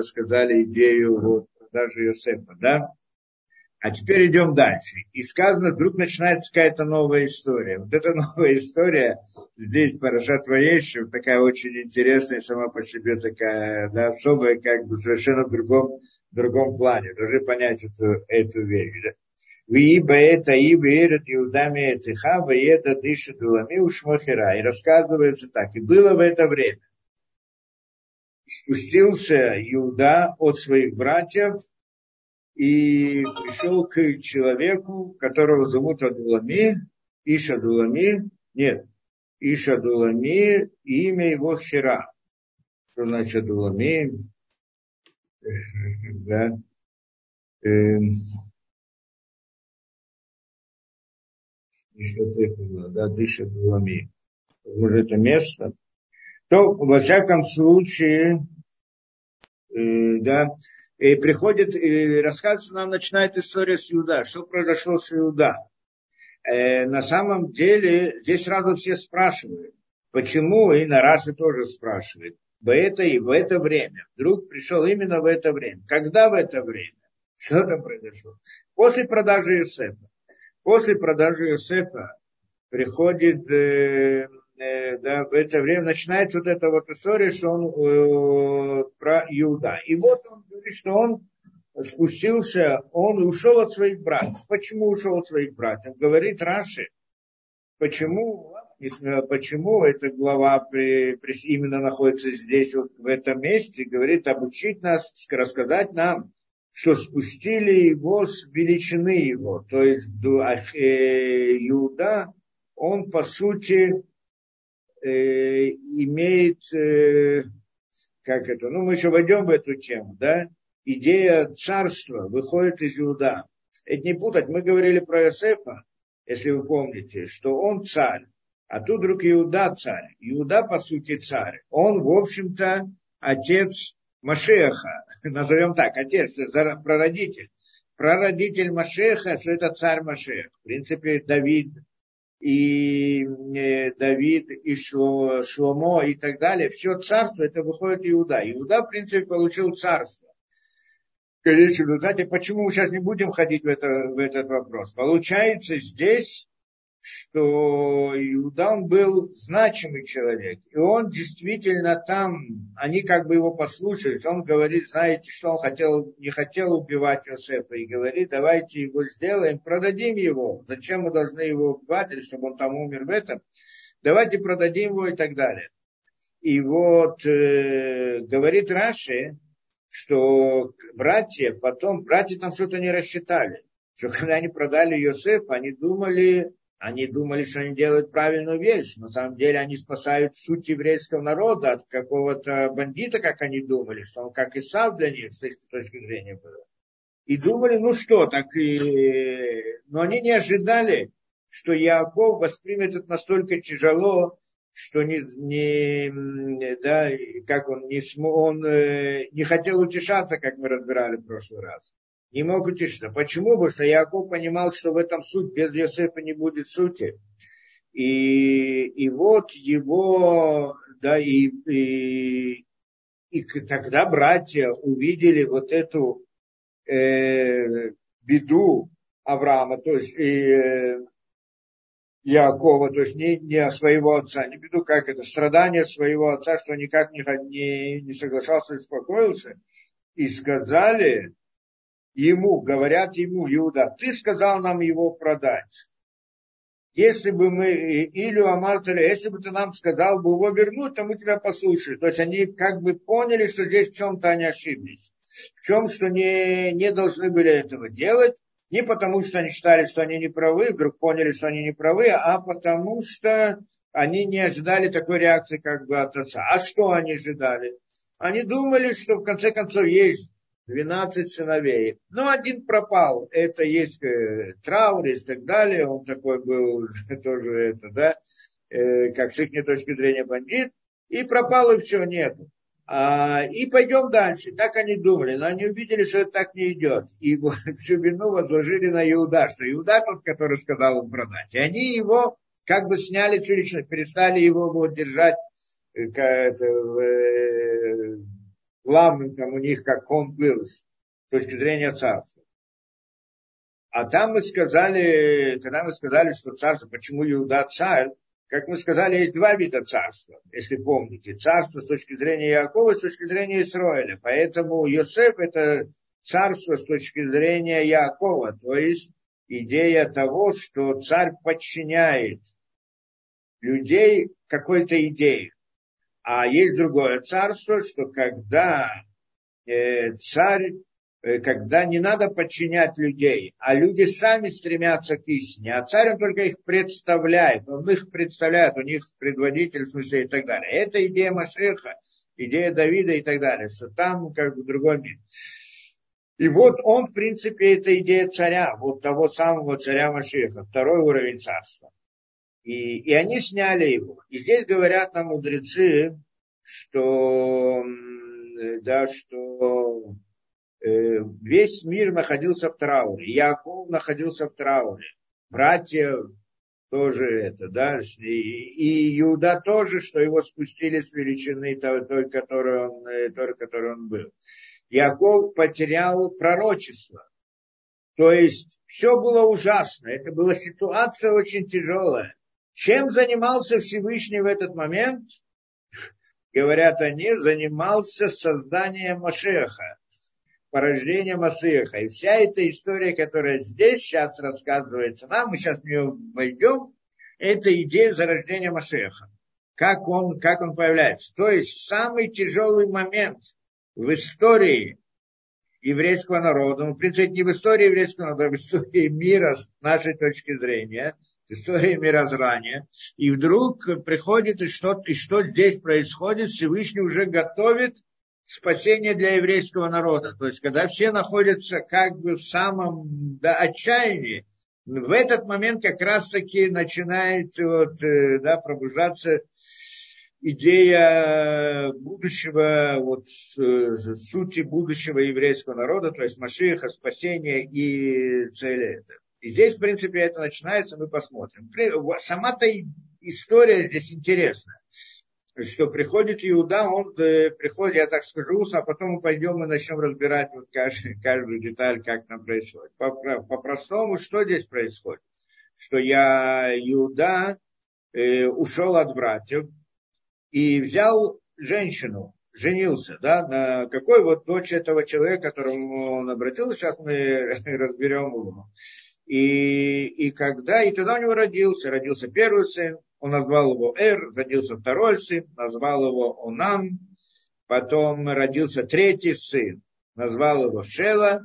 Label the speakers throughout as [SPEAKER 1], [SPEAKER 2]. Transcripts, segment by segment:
[SPEAKER 1] рассказали идею вот, продажи Йосефа, да? А теперь идем дальше. И сказано, вдруг начинается какая-то новая история. Вот эта новая история, здесь Парашат Воещев, такая очень интересная сама по себе, такая да, особая, как бы совершенно в другом, в другом плане. Должны понять эту, эту вещь. Да? Вииба это и верит иудами этиха, это дышит дулами ушмахера. И рассказывается так. И было в это время. Спустился Иуда от своих братьев и пришел к человеку, которого зовут Адулами, Иша Дулами, нет, Иша Дулами, имя его Хера. Что значит Адулами? Да. Эм, и что-то это было, да, дыша Дулами. Может, это место. То, во всяком случае, э, да, и приходит, и рассказывается нам, начинает история с Иуда. Что произошло с Иуда? Э, на самом деле, здесь сразу все спрашивают, почему, и на Раши тоже спрашивает, в это и в это время. Вдруг пришел именно в это время. Когда в это время? Что там произошло? После продажи Юсефа. После продажи Юсефа приходит э, Э, да, в это время начинается вот эта вот история, что он э, про Иуда. И вот он говорит, что он спустился, он ушел от своих братьев. Почему ушел от своих братьев? Говорит Раши, почему, почему эта глава при, при, именно находится здесь, вот в этом месте, говорит, обучить нас, рассказать нам, что спустили его с величины его. То есть э, Иуда, он по сути э, имеет, э, как это, ну мы еще войдем в эту тему, да, идея царства выходит из Иуда. Это не путать, мы говорили про Иосифа, если вы помните, что он царь, а тут вдруг Иуда царь. Иуда, по сути, царь. Он, в общем-то, отец Машеха, назовем так, отец, прародитель. Прародитель Машеха, что это царь Машех. В принципе, Давид и э, Давид, и Шломо, и так далее, все царство, это выходит Иуда. Иуда, в принципе, получил царство. В результате, почему мы сейчас не будем ходить в, это, в этот вопрос? Получается, здесь что Иуда он был значимый человек. И он действительно там, они как бы его послушались. Он говорит, знаете, что он хотел, не хотел убивать Иосифа. И говорит, давайте его сделаем, продадим его. Зачем мы должны его убивать, или чтобы он там умер в этом? Давайте продадим его и так далее. И вот э, говорит Раши, что братья потом, братья там что-то не рассчитали. Что когда они продали Иосифа, они думали, они думали, что они делают правильную вещь. На самом деле они спасают суть еврейского народа от какого-то бандита, как они думали, что он как Исав для них с их точки зрения был. И думали, ну что, так и... Но они не ожидали, что Яков воспримет это настолько тяжело, что не, не да, как он не смог, он э, не хотел утешаться, как мы разбирали в прошлый раз не мог утешиться. Почему? Потому что Яков понимал, что в этом суть, без Йосефа не будет сути. И, и вот его, да, и, и, и тогда братья увидели вот эту э, беду Авраама, то есть э, Якова, то есть не, не своего отца, не беду, как это, страдания своего отца, что никак не, не, не соглашался и успокоился, и сказали, ему, говорят ему, Иуда, ты сказал нам его продать. Если бы мы, или Амарталя, если бы ты нам сказал бы его вернуть, то мы тебя послушали. То есть они как бы поняли, что здесь в чем-то они ошиблись. В чем, что не, не должны были этого делать. Не потому, что они считали, что они не правы, вдруг поняли, что они не правы, а потому что они не ожидали такой реакции как бы от отца. А что они ожидали? Они думали, что в конце концов есть 12 сыновей. Но один пропал. Это есть э, траур и так далее. Он такой был тоже это, да, э, как с их точки зрения бандит. И пропал, и все, нету. А, и пойдем дальше. Так они думали, но они увидели, что это так не идет. И всю вину возложили на Иуда, что Иуда тот, который сказал им продать. И они его как бы сняли всю личность, перестали его вот, держать э, как, это, главным там у них, как он был, с точки зрения царства. А там мы сказали, когда мы сказали, что царство, почему Иуда царь, как мы сказали, есть два вида царства, если помните. Царство с точки зрения Якова, с точки зрения Израиля. Поэтому Йосеф это царство с точки зрения Якова, то есть идея того, что царь подчиняет людей какой-то идее. А есть другое царство, что когда э, царь, э, когда не надо подчинять людей, а люди сами стремятся к истине, а царь он только их представляет, он их представляет, у них предводитель, в смысле и так далее. Это идея Машеха, идея Давида и так далее, что там как бы другой мир. И вот он, в принципе, это идея царя, вот того самого царя Машеха, второй уровень царства. И, и они сняли его. И здесь говорят нам мудрецы, что, да, что э, весь мир находился в трауре. Яков находился в трауре. Братья тоже это, да, и, и Иуда тоже, что его спустили с величины той, той, которой он, э, той, которой он был. Яков потерял пророчество. То есть все было ужасно. Это была ситуация очень тяжелая. Чем занимался Всевышний в этот момент? Говорят они, занимался созданием Машеха, порождением Машеха. И вся эта история, которая здесь сейчас рассказывается нам, мы сейчас в нее войдем, это идея зарождения Машеха. Как он, как он появляется. То есть самый тяжелый момент – в истории еврейского народа, ну, в принципе, не в истории еврейского народа, а в истории мира с нашей точки зрения, в истории мирозрания, и вдруг приходит, и что, и что здесь происходит, Всевышний уже готовит спасение для еврейского народа. То есть, когда все находятся как бы в самом да, отчаянии, в этот момент как раз-таки начинает вот, э, да, пробуждаться идея будущего, вот сути будущего еврейского народа, то есть Машиха, спасения и цели это. И здесь, в принципе, это начинается, мы посмотрим. Сама-то история здесь интересная что приходит Иуда, он э, приходит, я так скажу, а потом мы пойдем и начнем разбирать вот каждую, каждую деталь, как там происходит. По-простому, что здесь происходит? Что я, Иуда, э, ушел от братьев, и взял женщину, женился, да, на какой вот дочь этого человека, к которому он обратился, сейчас мы разберем его. И, и когда, и тогда у него родился, родился первый сын, он назвал его Эр, родился второй сын, назвал его Онам, потом родился третий сын, назвал его Шела,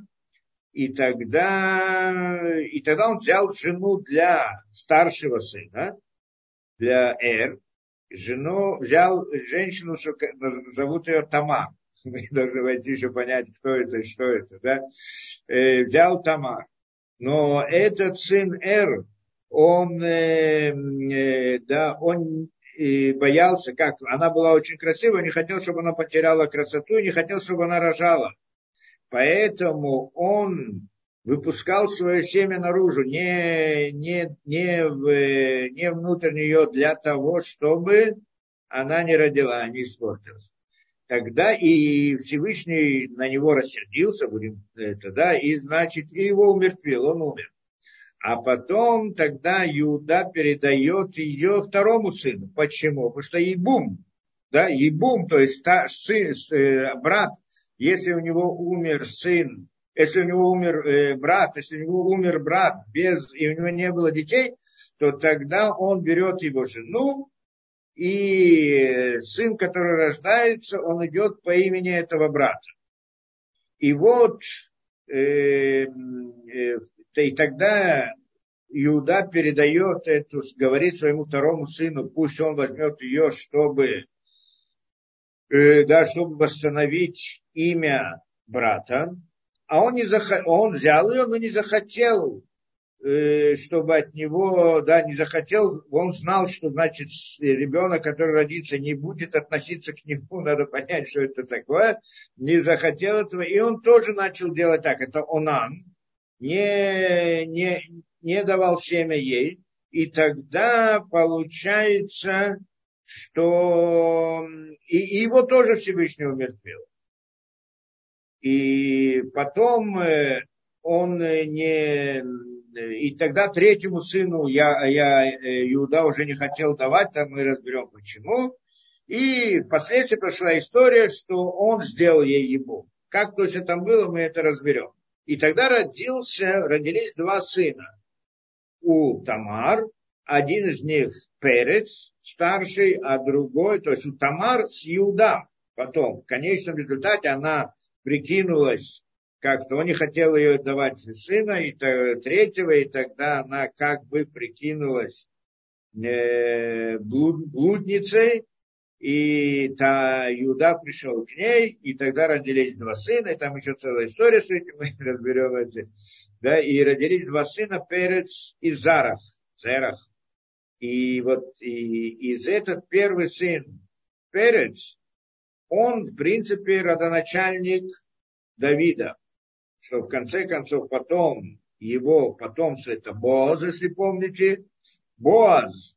[SPEAKER 1] и тогда, и тогда он взял жену для старшего сына, для Эр, жену, взял женщину, зовут ее Тамар. Мы должны войти еще понять, кто это и что это, да? Э, взял Тамар. Но этот сын Эр, он, э, э, да, он и боялся, как она была очень красивая, не хотел, чтобы она потеряла красоту, не хотел, чтобы она рожала. Поэтому он выпускал свое семя наружу, не, не, не, в, не внутрь нее для того, чтобы она не родила, не испортилась. Тогда и Всевышний на него рассердился, будем это, да, и значит, и его умертвил, он умер. А потом тогда Иуда передает ее второму сыну. Почему? Потому что Ебум, да, Ебум, то есть та, сын, э, брат, если у него умер сын если у него умер э, брат, если у него умер брат без, и у него не было детей, то тогда он берет его жену, и сын, который рождается, он идет по имени этого брата. И вот, э, э, и тогда Иуда передает эту, говорит своему второму сыну, пусть он возьмет ее, чтобы, э, да, чтобы восстановить имя брата а он, не зах... он взял ее, но не захотел, чтобы от него, да, не захотел, он знал, что, значит, ребенок, который родится, не будет относиться к нему, надо понять, что это такое, не захотел этого, и он тоже начал делать так, это онан, не, не, не давал семя ей, и тогда получается, что и, и его тоже Всевышний умертвил. И потом э, он не... И тогда третьему сыну я, я Иуда уже не хотел давать, там мы разберем почему. И впоследствии прошла история, что он сделал ей ему. Как точно там было, мы это разберем. И тогда родился, родились два сына. У Тамар, один из них Перец, старший, а другой, то есть у Тамар с Иуда. Потом, в конечном результате, она прикинулась как-то, он не хотел ее давать сына, и третьего, и тогда она как бы прикинулась э, блуд, блудницей, и та Иуда пришел к ней, и тогда родились два сына, и там еще целая история с этим, мы разберем это. Да, и родились два сына, Перец и Зарах, Зерах. И вот и, из этот первый сын, Перец, он, в принципе, родоначальник Давида, что в конце концов потом его потомство это Боаз, если помните. Боаз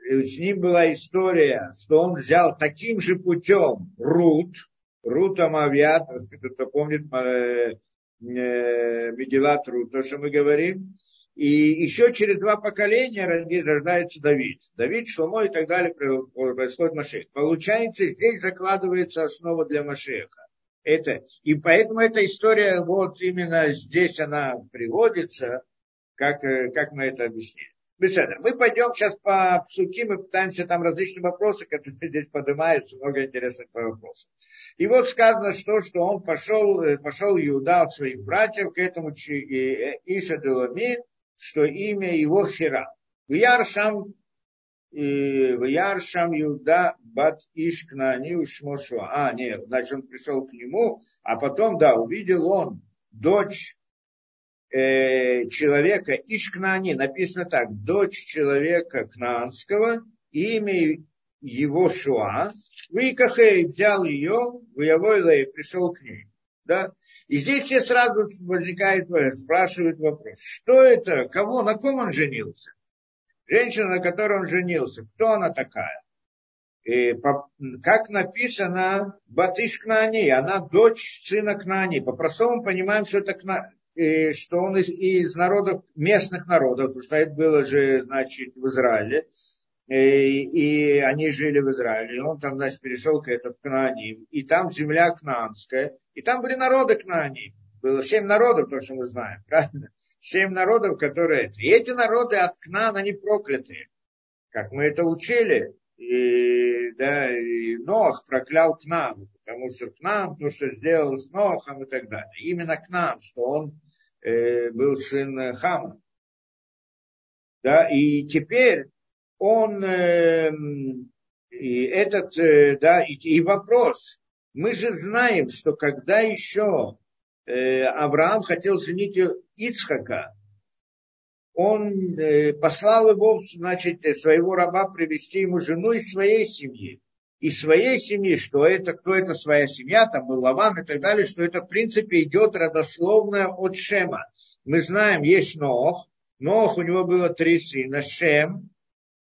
[SPEAKER 1] с ним была история, что он взял таким же путем Рут, Рут Амавиат, кто-то помнит э, э, Медилат Рут, то, что мы говорим, и еще через два поколения рождается Давид. Давид, Шломо и так далее происходит Машех. Получается, здесь закладывается основа для Машеха. Это, и поэтому эта история, вот именно здесь она приводится, как, э, как мы это объяснили. Беседа. Мы пойдем сейчас по псуки, мы пытаемся там различные вопросы, которые здесь поднимаются, много интересных вопросов. И вот сказано, что, что он пошел, э, пошел Иуда от своих братьев к этому э, Иша Делами, что имя его Хира. В Яршам в Яршам Юда Бат Ишкнани Ушмошуа. А, нет, значит, он пришел к нему, а потом, да, увидел он дочь э, человека Ишкнани, написано так, дочь человека Кнаанского, имя его Шуа, Викахей взял ее, Ваявой пришел к ней. Да? И здесь все сразу возникает, спрашивают вопрос, что это, кого, на ком он женился? Женщина, на которой он женился, кто она такая? И по, как написано Батыш Кнани, она дочь сына Кнани. По-простому понимаем, что это Кна, и что он из, из народов, местных народов, потому что это было же, значит, в Израиле, и, и они жили в Израиле, и он там, значит, перешел к этому, в Кнааним, и там земля Кнаанская, и там были народы Кнааним, было семь народов, то, что мы знаем, правильно? Семь народов, которые... И эти народы от Кнаан, они проклятые, как мы это учили, и, да, и Нох проклял Кнаан, потому что Кнаан, то, что сделал с Нохом и так далее. Именно Кнаан, что он Э, был сын Хама. Да, и теперь он, э, и этот, э, да, и, и вопрос, мы же знаем, что когда еще Авраам хотел женить Ицхака, он э, послал его, значит, своего раба привести ему жену из своей семьи из своей семьи, что это, кто это своя семья, там был Лаван и так далее, что это в принципе идет родословно от Шема. Мы знаем, есть Нох, Нох у него было три сына, Шем,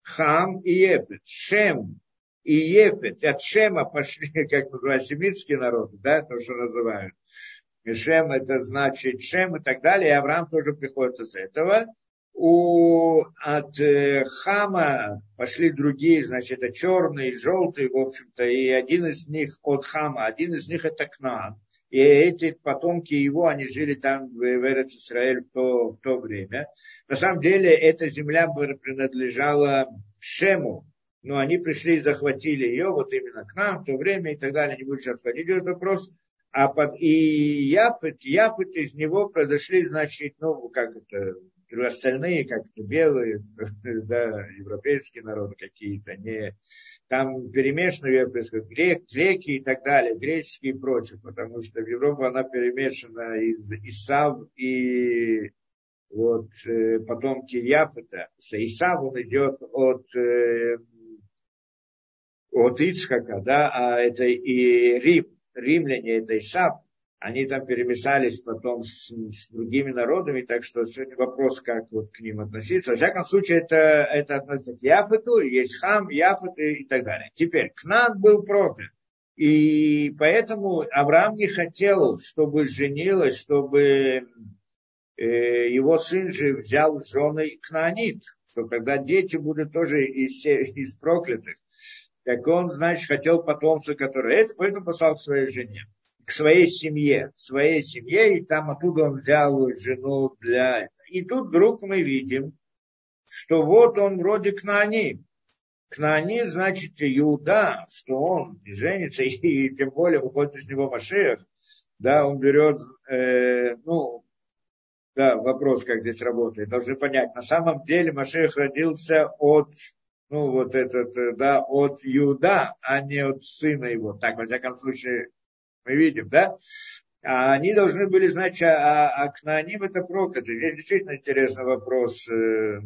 [SPEAKER 1] Хам и Ефет. Шем и Ефет от Шема пошли, как называют, семитский народ, да, то, что называют. Шем это значит Шем и так далее, и Авраам тоже приходит из этого у, от э, Хама пошли другие, значит, это черные, желтые, в общем-то, и один из них от Хама, один из них это Кнаан. И эти потомки его, они жили там в Эрец Исраэль в то, в то время. На самом деле, эта земля принадлежала Шему, но они пришли и захватили ее, вот именно к нам в то время и так далее, не буду сейчас входить в этот вопрос. А под, и Япет, Япет из него произошли, значит, ну, как это, остальные как-то белые, да, европейские народы какие-то, не, там перемешаны происходит, грек, греки и так далее, греческие и прочее, потому что в Европу она перемешана из Исав и вот э, потомки Яфета, что Исав он идет от, э, от Ицхака, да, а это и Рим, римляне это Исав, они там перемешались потом с, с другими народами, так что сегодня вопрос, как вот к ним относиться. Во всяком случае, это, это относится к Яфету, есть Хам, Яфет и, и так далее. Теперь, Кнан был проклят. И поэтому Авраам не хотел, чтобы женилась, чтобы э, его сын же взял женой Кнаанит, что когда дети будут тоже из, из проклятых. Так он, значит, хотел потомство, которое это, поэтому послал к своей жене, к своей семье, к своей семье, и там оттуда он взял жену для. И тут вдруг мы видим, что вот он вроде Кнаанит. Кнаанит значит Иуда, что он женится, и тем более выходит из него Машех, да, он берет, э, ну, да, вопрос, как здесь работает, должны понять. На самом деле Машех родился от, ну, вот этот, э, да, от Иуда, а не от сына его. Так, во всяком случае, мы видим, да? А они должны были знать, а, а, а Кнааним это проклятый. Здесь действительно интересный вопрос. Э,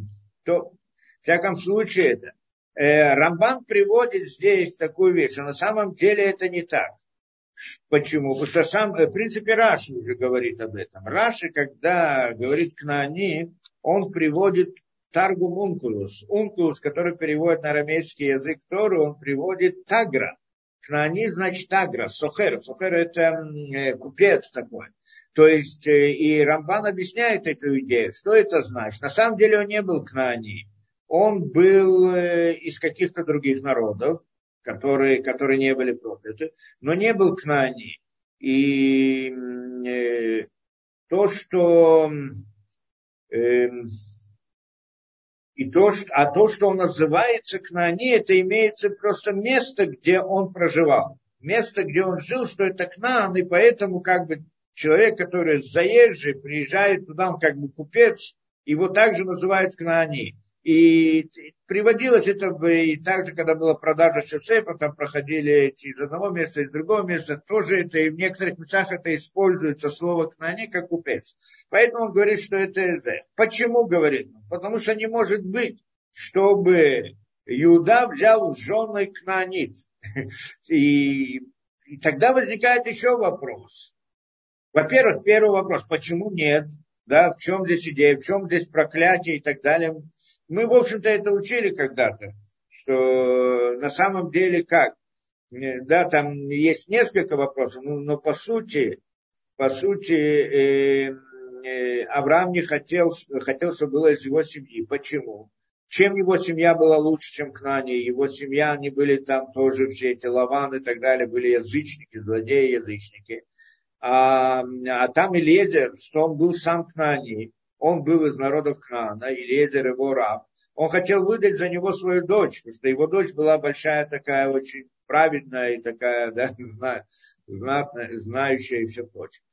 [SPEAKER 1] то, в всяком случае, это. Э, Рамбан приводит здесь такую вещь, что на самом деле это не так. Почему? Потому что сам, в принципе, Раши уже говорит об этом. Раши, когда говорит к Нани, он приводит Таргум Ункулус. Ункулус, который переводит на арамейский язык Тору, он приводит Тагра. Кнани значит Тагра, Сохер. Сохер это э, купец такой. То есть, э, и Рамбан объясняет эту идею. Что это значит? На самом деле он не был Кнани. Он был из каких-то других народов которые, которые не были прокляты, но не был к Кнани. И э, то, что э, и то, что, а то, что он называется Кнани, это имеется просто место, где он проживал. Место, где он жил, что это Кнаан, и поэтому как бы человек, который заезжий, приезжает туда, он как бы купец, его также называют Кнаани. И приводилось это и также, когда была продажа шефсейфа, там проходили эти из одного места, из другого места, тоже это, и в некоторых местах это используется слово кнани как купец. Поэтому он говорит, что это. Почему говорит? Потому что не может быть, чтобы Иуда взял женой кнанит. И, и тогда возникает еще вопрос. Во-первых, первый вопрос, почему нет? Да, в чем здесь идея, в чем здесь проклятие и так далее. Мы, в общем-то, это учили когда-то, что на самом деле как? Да, там есть несколько вопросов, но, но по сути, по сути, э, э, Авраам не хотел, хотел, чтобы было из его семьи. Почему? Чем его семья была лучше, чем Кнани? Его семья, они были там тоже все эти лаваны и так далее, были язычники, злодеи, язычники. А, а там Илезер, что он был сам Кнани, он был из народов Кнаана, Илезер его раб, он хотел выдать за него свою дочь, потому что его дочь была большая такая, очень праведная и такая, да, знатная, знающая и все прочее.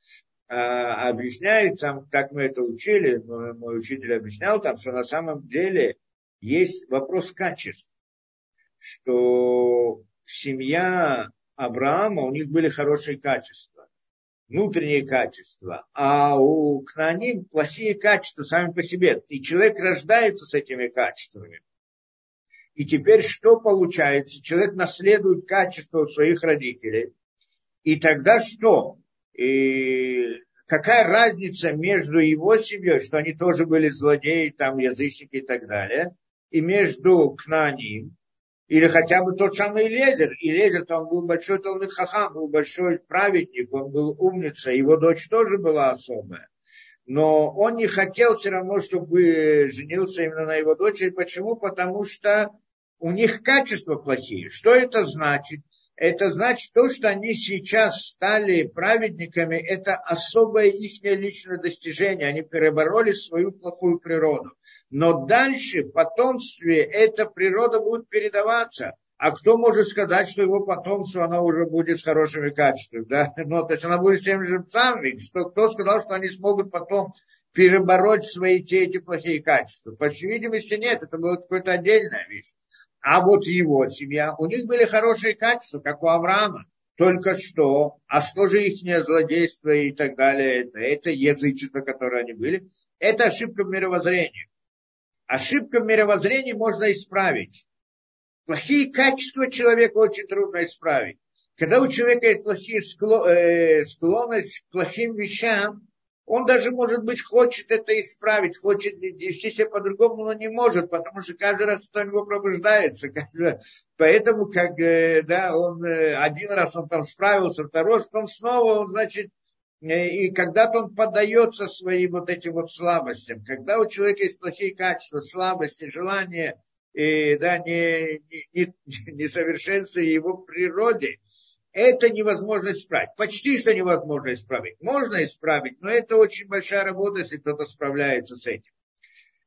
[SPEAKER 1] А, объясняет там, как мы это учили, мой, мой учитель объяснял там, что на самом деле есть вопрос качеств, что семья Авраама, у них были хорошие качества внутренние качества, а у кнаним плохие качества сами по себе. И человек рождается с этими качествами. И теперь что получается? Человек наследует качество своих родителей. И тогда что? И какая разница между его семьей, что они тоже были злодеи, там язычники и так далее, и между Кнаним, или хотя бы тот самый Лезер. И Лезер-то он был большой Талмит Хахам, был большой праведник, он был умница, его дочь тоже была особая. Но он не хотел все равно, чтобы женился именно на его дочери. Почему? Потому что у них качества плохие. Что это значит? Это значит то, что они сейчас стали праведниками, это особое их личное достижение. Они перебороли свою плохую природу но дальше в потомстве эта природа будет передаваться. А кто может сказать, что его потомство, оно уже будет с хорошими качествами, да? Ну, то есть она будет с теми же самыми. Что, кто сказал, что они смогут потом перебороть свои те эти плохие качества? По всей видимости, нет, это была какая-то отдельная вещь. А вот его семья, у них были хорошие качества, как у Авраама. Только что, а что же их злодейство и так далее, это, это язычество, которое они были, это ошибка в мировоззрении ошибка в мировоззрении можно исправить. Плохие качества человека очень трудно исправить. Когда у человека есть плохие э, склонность к плохим вещам, Он даже, может быть, хочет это исправить, хочет вести себя по-другому, но не может, потому что каждый раз что у него пробуждается. Поэтому, как, э, да, он э, один раз он там справился, второй раз, потом снова он, значит, э, и когда-то он поддается своим вот этим вот слабостям. Когда у человека есть плохие качества, слабости, желания, и, да, не, не, не, несовершенство его природе, это невозможно исправить. Почти что невозможно исправить. Можно исправить, но это очень большая работа, если кто-то справляется с этим.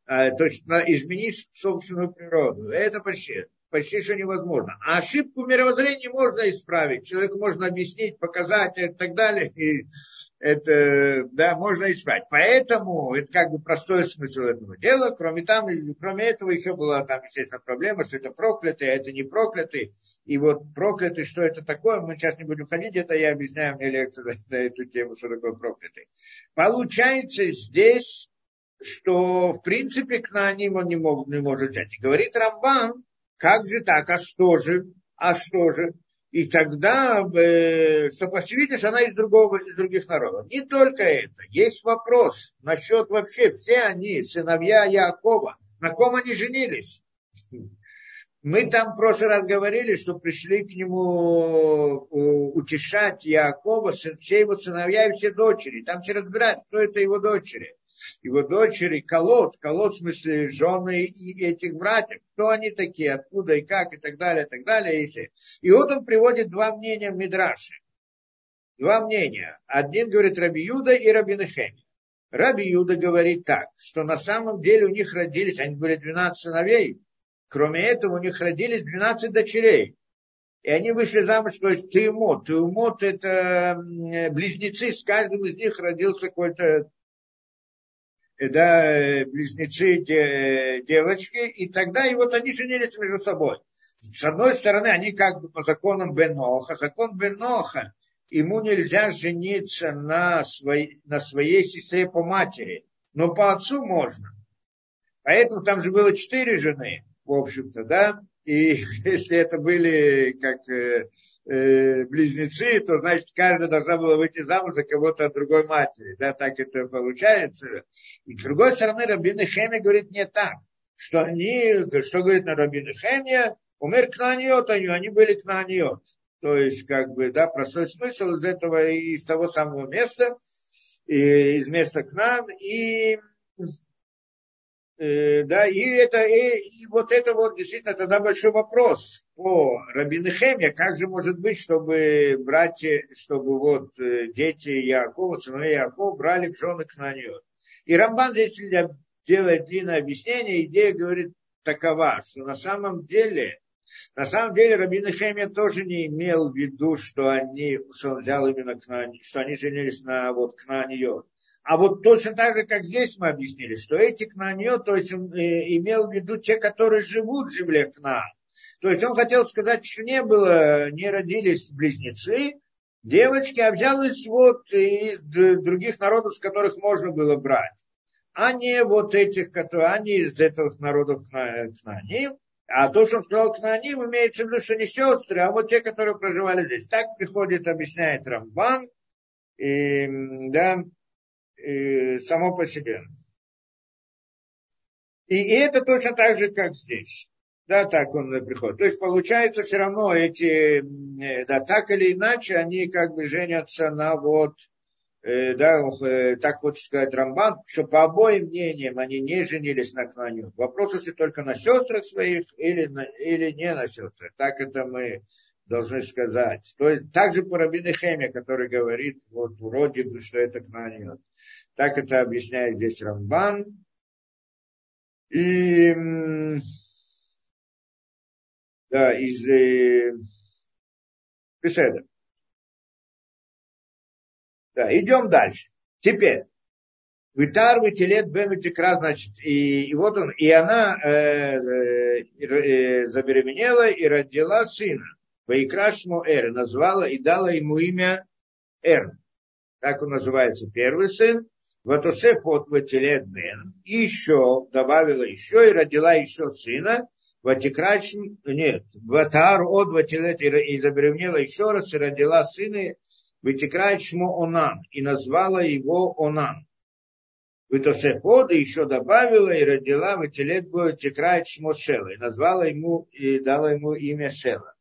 [SPEAKER 1] А, то есть изменить собственную природу. Это почти, почти что невозможно. А ошибку мировоззрения можно исправить. Человеку можно объяснить, показать и так далее. И это, да, можно исправить. Поэтому это как бы простой смысл этого дела. Кроме, там, кроме этого еще была там, естественно, проблема, что это проклятый, а это не проклятый. И вот проклятый, что это такое, мы сейчас не будем ходить, это я объясняю мне лекцию на, эту тему, что такое проклятый. Получается здесь, что в принципе к ним он не, мог, не может взять. И говорит Рамбан, как же так, а что же, а что же? И тогда, э, что видишь, она из, другого, из других народов. Не только это. Есть вопрос насчет вообще, все они, сыновья Якова, на ком они женились? Мы там в прошлый раз говорили, что пришли к нему утешать Якова, все его сыновья и все дочери. Там все разбирать, кто это его дочери. Его дочери, колод, колод в смысле жены и этих братьев. Кто они такие, откуда и как, и так далее, и так далее. И вот он приводит два мнения в. Два мнения. Один говорит Раби Юда и Раби Нехеми. Раби Юда говорит так, что на самом деле у них родились, они были 12 сыновей, Кроме этого, у них родились 12 дочерей. И они вышли замуж, то есть Тиумот. Тиумот – это близнецы, с каждым из них родился какой-то да, близнецы девочки, и тогда и вот они женились между собой. С одной стороны, они как бы по законам Беноха, закон Беноха, ему нельзя жениться на, своей, на своей сестре по матери, но по отцу можно. Поэтому там же было четыре жены в общем-то, да, и если это были как э, близнецы, то значит каждая должна была выйти замуж за кого-то от другой матери, да, так это получается. И с другой стороны, Рабин Хеми говорит не так, что они, что говорит на Рабин Хеми, умер кнаниот, они, они были кнаниот. То есть, как бы, да, простой смысл из этого, из того самого места, из места Кнан, и Э, да, и это, и, и вот это вот действительно тогда большой вопрос по Рабинехеме, как же может быть, чтобы братья, чтобы вот э, дети Якова, сыновья Якова брали в жены к нее. И Рамбан здесь делает длинное объяснение, идея говорит такова, что на самом деле, на самом деле Рабин Хемия тоже не имел в виду, что они, что он взял именно к что они женились на вот к нее. А вот точно так же, как здесь мы объяснили, что эти кнанье, то есть он э, имел в виду те, которые живут в земле кна. То есть он хотел сказать, что не было, не родились близнецы, девочки, а взялись вот из других народов, с которых можно было брать. А не вот этих, которые, они из этих народов кнаним. А то, что он сказал кнаним, имеется в виду, что не сестры, а вот те, которые проживали здесь. Так приходит, объясняет Рамбан. И, да, э, само по себе. И, это точно так же, как здесь. Да, так он приходит. То есть получается все равно эти, э, да, так или иначе, они как бы женятся на вот, э, да, э, так хочет сказать Рамбан, что по обоим мнениям они не женились на Кнаню. Вопрос, если только на сестрах своих или, на, или не на сестрах. Так это мы должны сказать. То есть также по Рабине Хеме, который говорит, вот вроде бы, что это Кнаньот. Так это объясняет здесь Рамбан. И да, из э, Беседа. Да, идем дальше. Теперь. Витар, Витилет, Бен, Витикра, значит, и, и вот он, и она э, э, э, забеременела и родила сына. Вайкрашму Эр, назвала и дала ему имя Эр. Так он называется первый сын. Ватосеф от Ватилет Бен. И еще, добавила еще и родила еще сына. Ватикрач, нет, Ватар от Ватилет и забеременела еще раз и родила сына Ватикрачму Онан. И назвала его Онан. Витосефода еще добавила и родила Вателет будет Текрает Шмошела. И назвала ему, и дала ему имя Шела.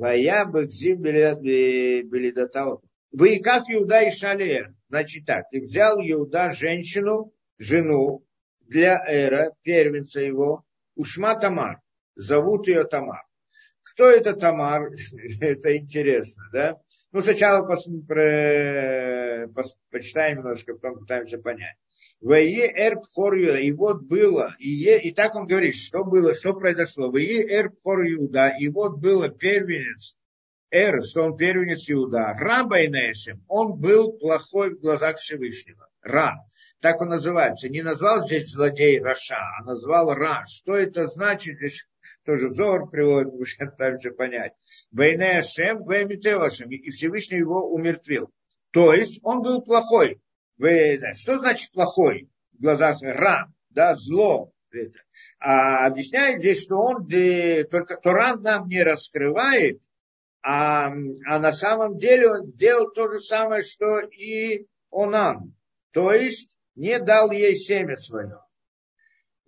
[SPEAKER 1] Вая Бекзим Белидатаот. Вы как Иуда и Шалея. Значит так, и взял Иуда женщину, жену для Эра, первенца его, Ушма Тамар. Зовут ее Тамар. Кто это Тамар? это интересно, да? Ну, сначала пос, про, пос, почитаем немножко, потом пытаемся понять. Вае эрб хор и вот было, и, е, и так он говорит, что было, что произошло. Вае эрб хор Иуда, и вот было первенец, эр, что он первенец Иуда, раба Инешем, он был плохой в глазах Всевышнего. Ра, так он называется. Не назвал здесь злодей Раша, а назвал Ра. Что это значит? Здесь тоже Зор приводит, мы пытаемся понять. Войне Ашем, Веймитевашем, и Всевышний его умертвил. То есть он был плохой. Что значит плохой в глазах Ра, да, зло? Это. А объясняет здесь, что он только Торан нам не раскрывает, а, а на самом деле он делал то же самое, что и Онан. То есть не дал ей семя свое.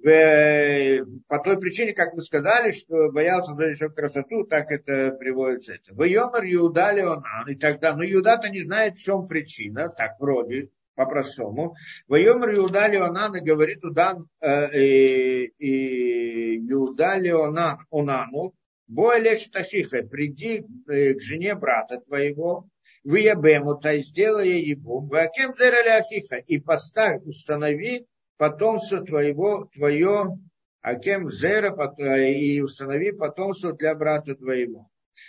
[SPEAKER 1] Э, по той причине, как мы сказали, что боялся за еще красоту, так это приводится. В Йомар Иуда Леонан, и тогда, но Иуда-то не знает, в чем причина, так вроде, по-простому. В Йомар Иуда Леонан и говорит Удан, э, и Иуда Леонан Онану, Бойле Штахиха, приди э, к жене брата твоего, в Ябему, то сделай ему, в Акем Зераляхиха, и поставь, установи потомство твоего, твое, Акем Зера, и установи потомство для брата твоего.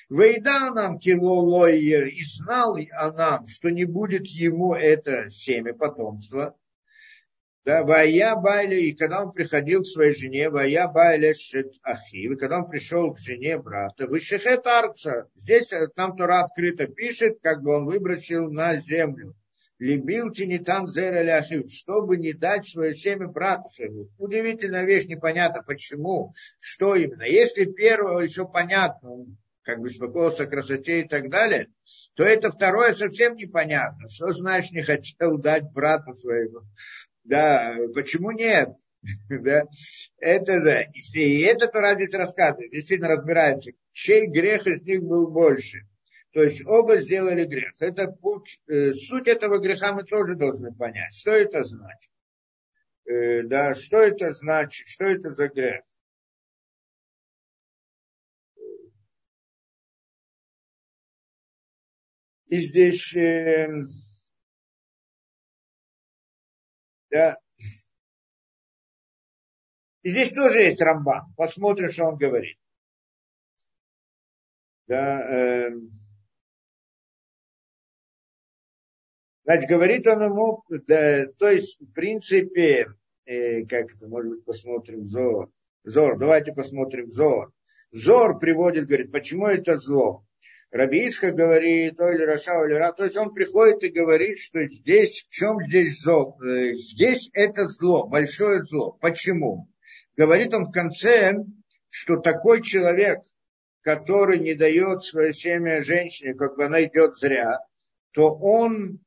[SPEAKER 1] Вейда нам килолой, и знал Анам, что не будет ему это семя потомства. Да, Вая Байля, и когда он приходил к своей жене, Вая Байля Шет Ахив, и когда он пришел к жене брата, Вышехет Арца, здесь нам Тора открыто пишет, как бы он выбросил на землю Любил Тинитан Зера Ляхив, чтобы не дать свое семя брату своему. Удивительная вещь, непонятно почему, что именно. Если первого еще понятно, он как бы беспокоился о красоте и так далее, то это второе совсем непонятно. Что значит не хотел дать брату своему? Да, почему нет? да, это да. И это Тора здесь рассказывает, действительно разбирается, чей грех из них был больше. То есть оба сделали грех. Это путь, э, суть этого греха мы тоже должны понять. Что это значит? Э, да, что это значит? Что это за грех? И здесь, э, да, и здесь тоже есть Рамбан. Посмотрим, что он говорит. Да, э, Значит, говорит он ему, да, то есть, в принципе, э, как это, может быть, посмотрим Зор. Зор, давайте посмотрим Зор. Зор приводит, говорит, почему это зло? Рабииска говорит, или Раша, или Ра, то есть он приходит и говорит, что здесь, в чем здесь зло? Э, здесь это зло, большое зло. Почему? Говорит он в конце, что такой человек, который не дает свое семя женщине, как бы она идет зря, то он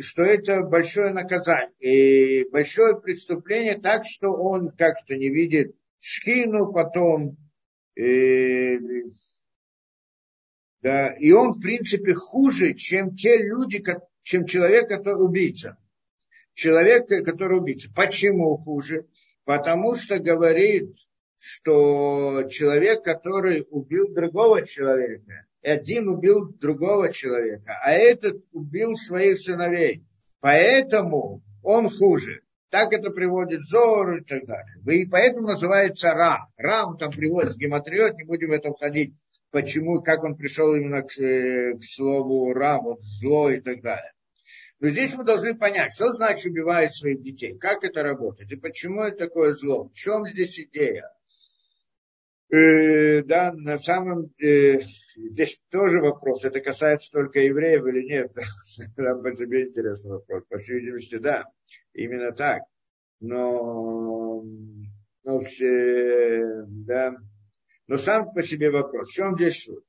[SPEAKER 1] что это большое наказание и большое преступление, так что он как-то не видит шкину потом. И, да, и он, в принципе, хуже, чем те люди, чем человек, который убийца. Человек, который убийца. Почему хуже? Потому что говорит, что человек, который убил другого человека, один убил другого человека, а этот убил своих сыновей. Поэтому он хуже. Так это приводит Зор и так далее. И поэтому называется Ра. Ра он там приводит гематриот, не будем в этом ходить. Почему, как он пришел именно к, э, к слову Ра, вот зло и так далее. Но здесь мы должны понять, что значит убивать своих детей, как это работает и почему это такое зло, в чем здесь идея. Э, да, на самом деле, здесь тоже вопрос, это касается только евреев или нет. Нам по себе интересный вопрос. По всей видимости, да, именно так. Но, но все, да, но сам по себе вопрос, в чем здесь суть?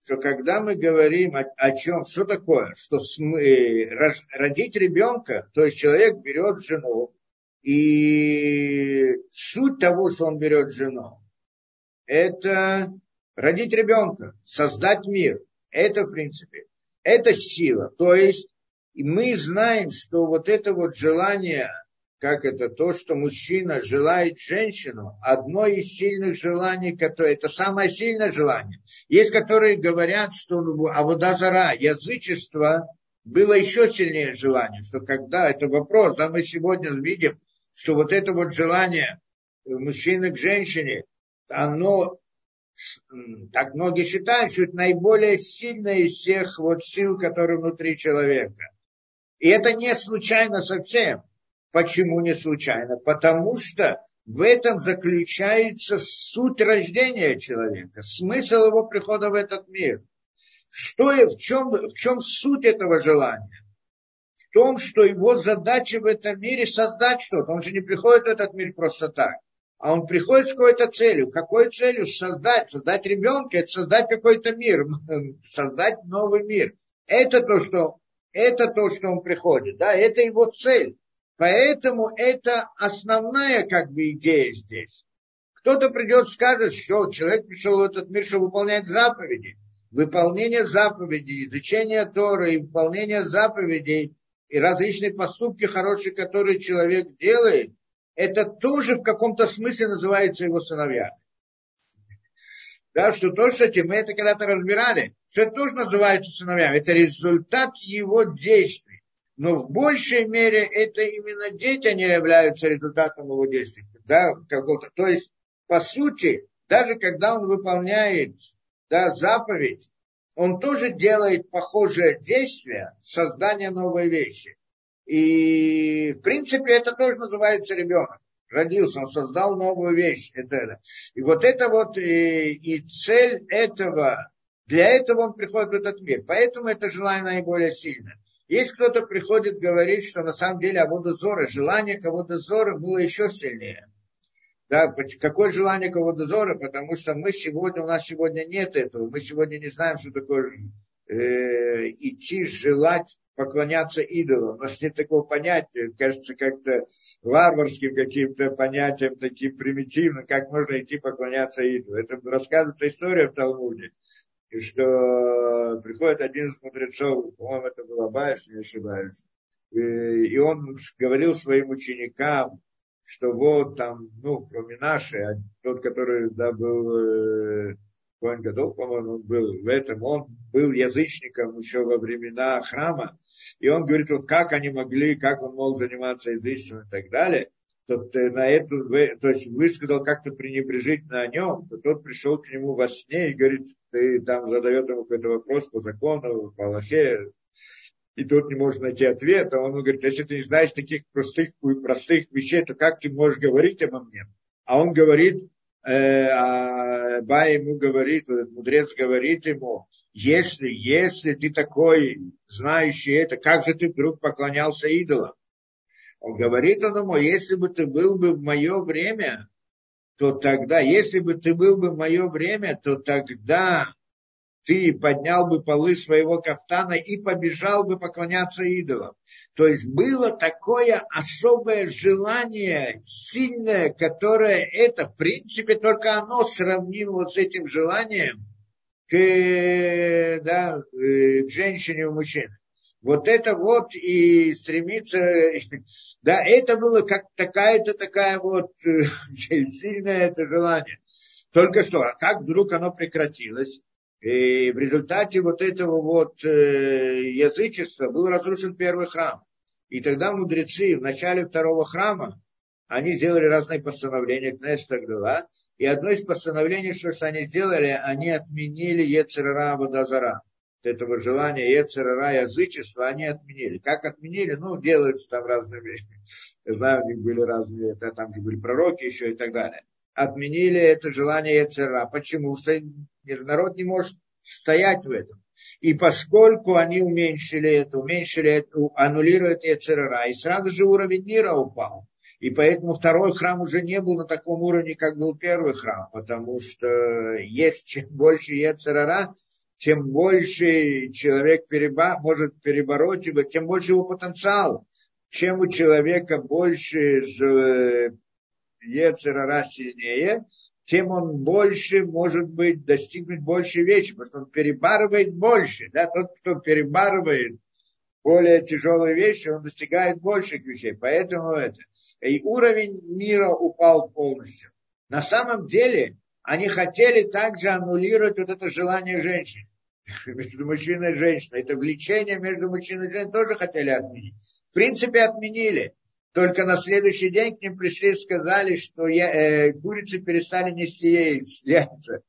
[SPEAKER 1] что когда мы говорим о, о чем, что такое, что см, э, родить ребенка, то есть человек берет жену, и суть того, что он берет жену, это родить ребенка, создать мир. Это, в принципе, это сила. То есть мы знаем, что вот это вот желание как это то, что мужчина желает женщину, одно из сильных желаний, которое, это самое сильное желание. Есть, которые говорят, что Аводазара, язычество, было еще сильнее желание, что когда, это вопрос, да, мы сегодня видим, что вот это вот желание мужчины к женщине, оно, так многие считают, что это наиболее сильное из всех вот сил, которые внутри человека. И это не случайно совсем. Почему не случайно? Потому что в этом заключается суть рождения человека, смысл его прихода в этот мир. Что, в, чем, в чем суть этого желания? В том, что его задача в этом мире создать что-то. Он же не приходит в этот мир просто так. А он приходит с какой-то целью. Какой целью? Создать. Создать ребенка, это создать какой-то мир. Создать новый мир. Это то, что, это то, что он приходит. Да? Это его цель. Поэтому это основная как бы идея здесь. Кто-то придет скажет, что человек пришел в этот мир, чтобы выполнять заповеди. Выполнение заповедей, изучение Торы выполнение заповедей и различные поступки хорошие, которые человек делает, это тоже в каком-то смысле называется его сыновья. Да, что то, что мы это когда-то разбирали, что тоже называется сыновьями. Это результат его действий но в большей мере это именно дети, они являются результатом его действий. Да, какого-то. То есть, по сути, даже когда он выполняет да, заповедь, он тоже делает похожее действие, создание новой вещи. И, в принципе, это тоже называется ребенок. Родился, он создал новую вещь. Это. И вот это вот и, и цель этого, для этого он приходит в этот мир. Поэтому это желание наиболее сильное. Есть кто-то приходит говорить, что на самом деле Авода Зора, желание кого-то Зора было еще сильнее. Да, какое желание кого-то Зора? Потому что мы сегодня, у нас сегодня нет этого. Мы сегодня не знаем, что такое э, идти, желать, поклоняться идолам. У нас нет такого понятия, кажется, как-то варварским каким-то понятием, таким примитивным, как можно идти поклоняться идолу. Это рассказывается история в Талмуде и что приходит один из мудрецов, по-моему, это был Абай, если не ошибаюсь, и он говорил своим ученикам, что вот там, ну, кроме нашей, а тот, который, да, был Коэн Гадол, по-моему, он был в этом, он был язычником еще во времена храма, и он говорит, вот как они могли, как он мог заниматься язычеством и так далее тот на эту, то есть высказал как-то пренебрежительно о нем, то тот пришел к нему во сне и говорит, ты там задает ему какой-то вопрос по закону, по Аллахе, и тот не может найти ответ, а он говорит, если ты не знаешь таких простых, простых вещей, то как ты можешь говорить обо мне? А он говорит, э, а Ба ему говорит, мудрец говорит ему, если, если ты такой знающий это, как же ты вдруг поклонялся идолам? Он говорит он ему, если бы ты был бы в мое время, то тогда, если бы ты был бы в мое время, то тогда ты поднял бы полы своего кафтана и побежал бы поклоняться идолам. То есть было такое особое желание, сильное, которое это, в принципе, только оно сравнимо вот с этим желанием к, да, к женщине и мужчине. Вот это вот и стремиться, да, это было как такая-то такая вот э, сильное это желание. Только что, а как вдруг оно прекратилось? И в результате вот этого вот э, язычества был разрушен первый храм. И тогда мудрецы в начале второго храма, они сделали разные постановления, Кнест Агдала, и одно из постановлений, что, что они сделали, они отменили Ецерара Водозара этого желания Ецерара язычества они отменили. Как отменили? Ну, делаются там разными, я знаю, у них были разные, это, там же были пророки еще и так далее. Отменили это желание Ецера. Почему? Что народ не может стоять в этом. И поскольку они уменьшили это, уменьшили это, аннулируют Ецерара, и сразу же уровень мира упал. И поэтому второй храм уже не был на таком уровне, как был первый храм, потому что есть чем больше Ецерара, тем больше человек переба, может перебороть его, тем больше его потенциал. Чем у человека больше Ецерара сильнее, тем он больше, может быть, достигнуть больше вещи, потому что он перебарывает больше. Да? Тот, кто перебарывает более тяжелые вещи, он достигает больших вещей. Поэтому это. И уровень мира упал полностью. На самом деле, они хотели также аннулировать вот это желание женщин между мужчиной и женщиной. Это влечение между мужчиной и женщиной тоже хотели отменить. В принципе, отменили. Только на следующий день к ним пришли и сказали, что я, э, курицы перестали нести яйца.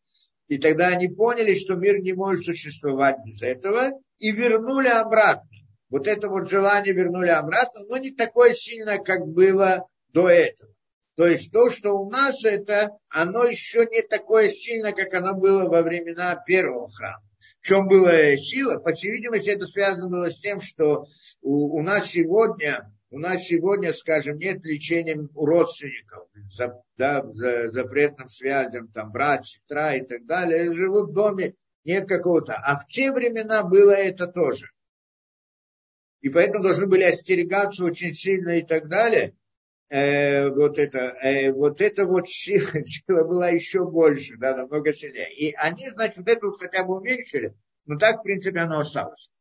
[SPEAKER 1] И тогда они поняли, что мир не может существовать без этого, и вернули обратно. Вот это вот желание вернули обратно, но не такое сильное, как было до этого. То есть то, что у нас это, оно еще не такое сильное, как оно было во времена первого храма. В чем была сила? По всей видимости, это связано было с тем, что у, у нас сегодня у нас сегодня, скажем, нет лечения у родственников, за, да, за запретным связям, там, брат, сестра и так далее, живут в доме, нет какого-то. А в те времена было это тоже. И поэтому должны были остерегаться очень сильно и так далее. Э, вот, это, э, вот это вот сила, сила была еще больше, да, намного сильнее. И они, значит, вот это вот хотя бы уменьшили, но так, в принципе, оно осталось.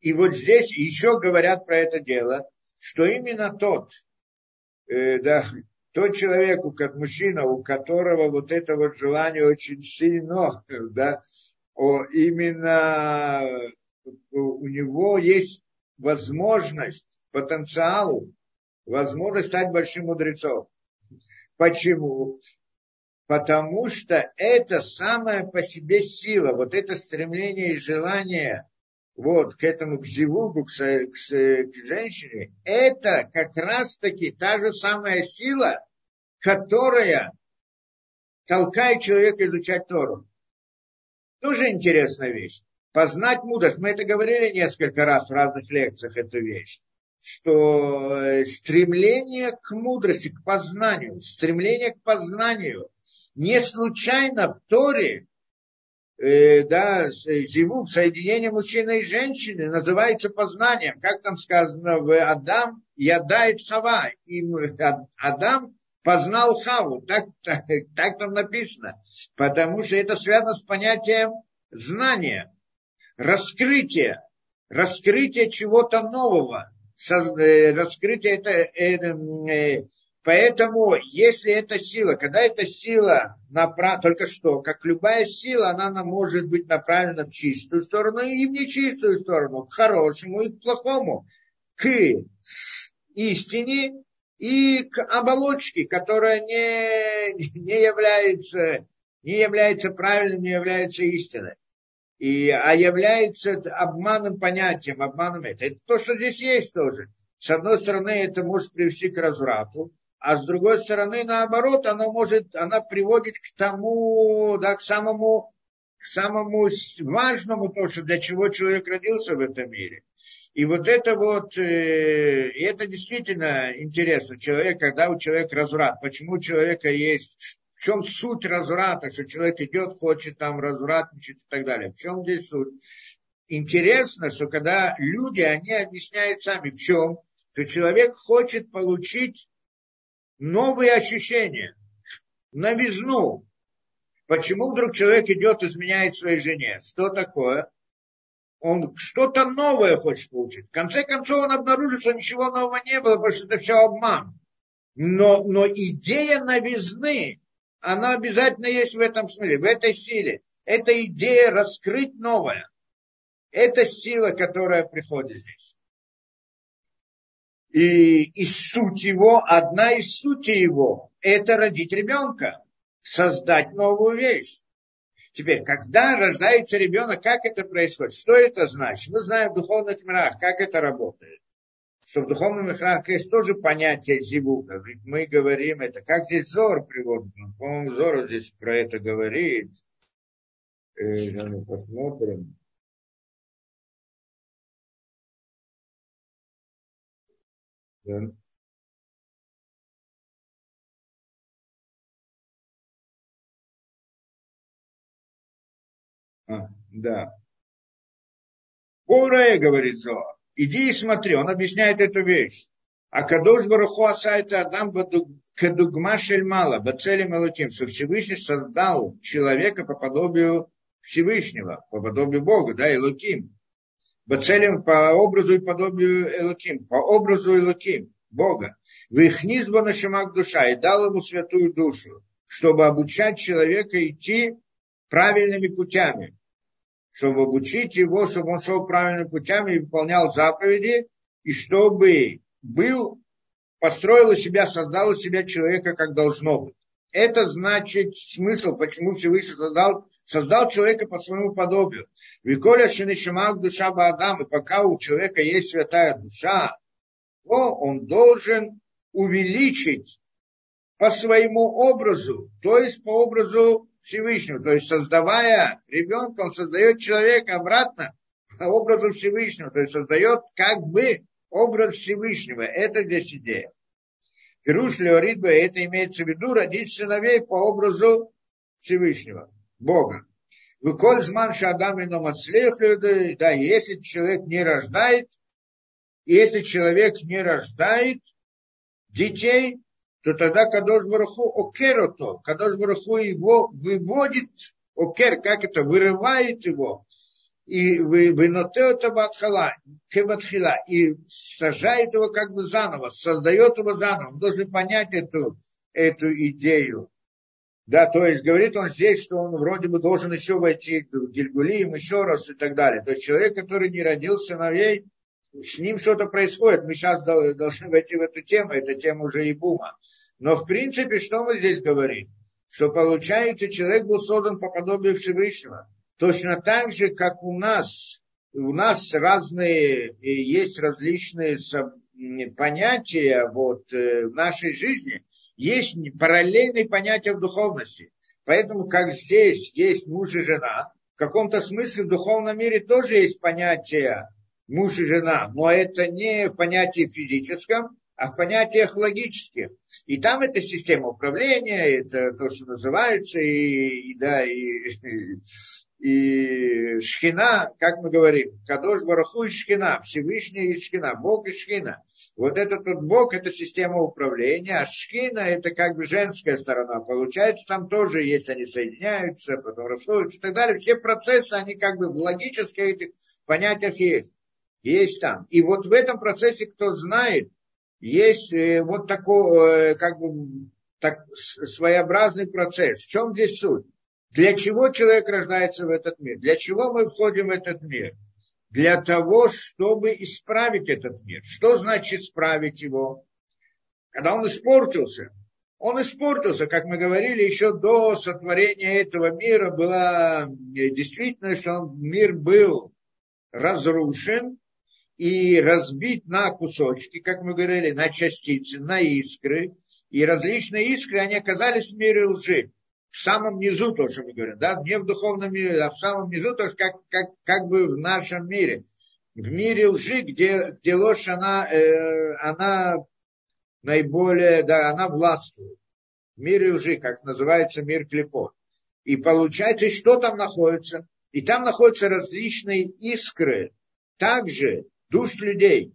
[SPEAKER 1] И вот здесь еще говорят про это дело, что именно тот, э, да, тот человек, как мужчина, у которого вот это вот желание очень сильно, да, о, именно у него есть возможность, потенциал, возможность стать большим мудрецом. Почему? Потому что это самая по себе сила, вот это стремление и желание вот, к этому, к зевугу, к, к, к женщине, это как раз-таки та же самая сила, которая толкает человека изучать Тору. Тоже интересная вещь. Познать мудрость. Мы это говорили несколько раз в разных лекциях, эту вещь. Что э, стремление к мудрости, к познанию, стремление к познанию не случайно в Торе э, да, живут соединение мужчины и женщины, называется познанием. Как там сказано в Адам, ядает Хава. И Адам познал Хаву. Так, так, так там написано. Потому что это связано с понятием знания, раскрытия, раскрытия чего-то нового. Э, раскрытие это, это э, Поэтому, если эта сила, когда эта сила направлена, только что, как любая сила, она может быть направлена в чистую сторону и в нечистую сторону, к хорошему и к плохому, к истине и к оболочке, которая не, не, является, не является правильным, не является истиной. И, а является обманным понятием, обманом это. Это то, что здесь есть тоже. С одной стороны, это может привести к разврату, а с другой стороны, наоборот, она может, она приводит к тому, да, к самому, к самому важному, то, что для чего человек родился в этом мире. И вот это вот, э, и это действительно интересно. Человек, когда у человека разврат, почему у человека есть, в чем суть разврата, что человек идет, хочет там развратничать и так далее. В чем здесь суть? Интересно, что когда люди, они объясняют сами, в чем, что человек хочет получить новые ощущения, новизну. Почему вдруг человек идет, изменяет своей жене? Что такое? Он что-то новое хочет получить. В конце концов он обнаружит, что ничего нового не было, потому что это все обман. Но, но идея новизны, она обязательно есть в этом смысле, в этой силе. Это идея раскрыть новое. Это сила, которая приходит здесь. И, и суть его, одна из сути его, это родить ребенка, создать новую вещь. Теперь, когда рождается ребенок, как это происходит? Что это значит? Мы знаем в духовных мирах, как это работает. Что в духовных мирах есть тоже понятие зивука. Ведь мы говорим это, как здесь Зор приводит. По-моему, Зор здесь про это говорит. Э, посмотрим. Да. А. Да. Уре, говорит Зоа, иди и смотри, он объясняет эту вещь. А Кадош Баруху Асайта Адам Кадугма Шельмала, Бацелем Элоким, что Всевышний создал человека по подобию Всевышнего, по подобию Бога, да, Элоким. Бацелем по образу и подобию Элоким, по образу Элоким, Бога. Вихнизба на шамак душа и дал ему святую душу, чтобы обучать человека идти правильными путями, чтобы обучить его, чтобы он шел правильными путями и выполнял заповеди, и чтобы был, построил из себя, создал из себя человека, как должно быть. Это значит смысл, почему Всевышний создал, создал человека по своему подобию. Виколя Шинишимак душа Баадам, и пока у человека есть святая душа, то он должен увеличить по своему образу, то есть по образу Всевышнего. То есть создавая ребенка, он создает человека обратно образу Всевышнего. То есть создает как бы образ Всевышнего. Это здесь идея. Пируш Леоридба, это имеется в виду родить сыновей по образу Всевышнего, Бога. Выколь зман шадам и да, если человек не рождает, если человек не рождает детей, то тогда Кадош Бараху окерото, Кадош Бараху его выводит, окер, как это, вырывает его, и вынотеота батхала, кебатхила, и сажает его как бы заново, создает его заново. Он должен понять эту, эту идею. Да, то есть говорит он здесь, что он вроде бы должен еще войти в Гильгулием еще раз и так далее. То есть человек, который не родил сыновей, с ним что-то происходит. Мы сейчас должны войти в эту тему, это тема уже и бума. Но в принципе, что мы здесь говорим? Что получается, человек был создан по подобию Всевышнего. Точно так же, как у нас, у нас разные, есть различные понятия вот, э, в нашей жизни, есть параллельные понятия в духовности. Поэтому, как здесь есть муж и жена, в каком-то смысле в духовном мире тоже есть понятие муж и жена, но это не в понятии физическом, а в понятиях логических. И там это система управления, это то, что называется, и, и да, и, и шхина, как мы говорим, Кадош Бараху и шхина, Всевышний и шхина, Бог и шхина. Вот этот вот Бог, это система управления, а шхина это как бы женская сторона. Получается, там тоже есть, они соединяются, потом расходятся и так далее. Все процессы, они как бы в логических этих понятиях есть есть там. И вот в этом процессе, кто знает, есть э, вот такой, э, как бы, так, своеобразный процесс. В чем здесь суть? Для чего человек рождается в этот мир? Для чего мы входим в этот мир? Для того, чтобы исправить этот мир. Что значит исправить его? Когда он испортился, он испортился, как мы говорили, еще до сотворения этого мира было э, действительно, что он, мир был разрушен, и разбить на кусочки, как мы говорили, на частицы, на искры. И различные искры, они оказались в мире лжи. В самом низу, то, что мы говорим, да, не в духовном мире, а в самом низу, то есть как, как, как бы в нашем мире. В мире лжи, где, где ложь, она, э, она наиболее, да, она властвует. В мире лжи, как называется мир клепот. И получается, что там находится? И там находятся различные искры, также душ людей.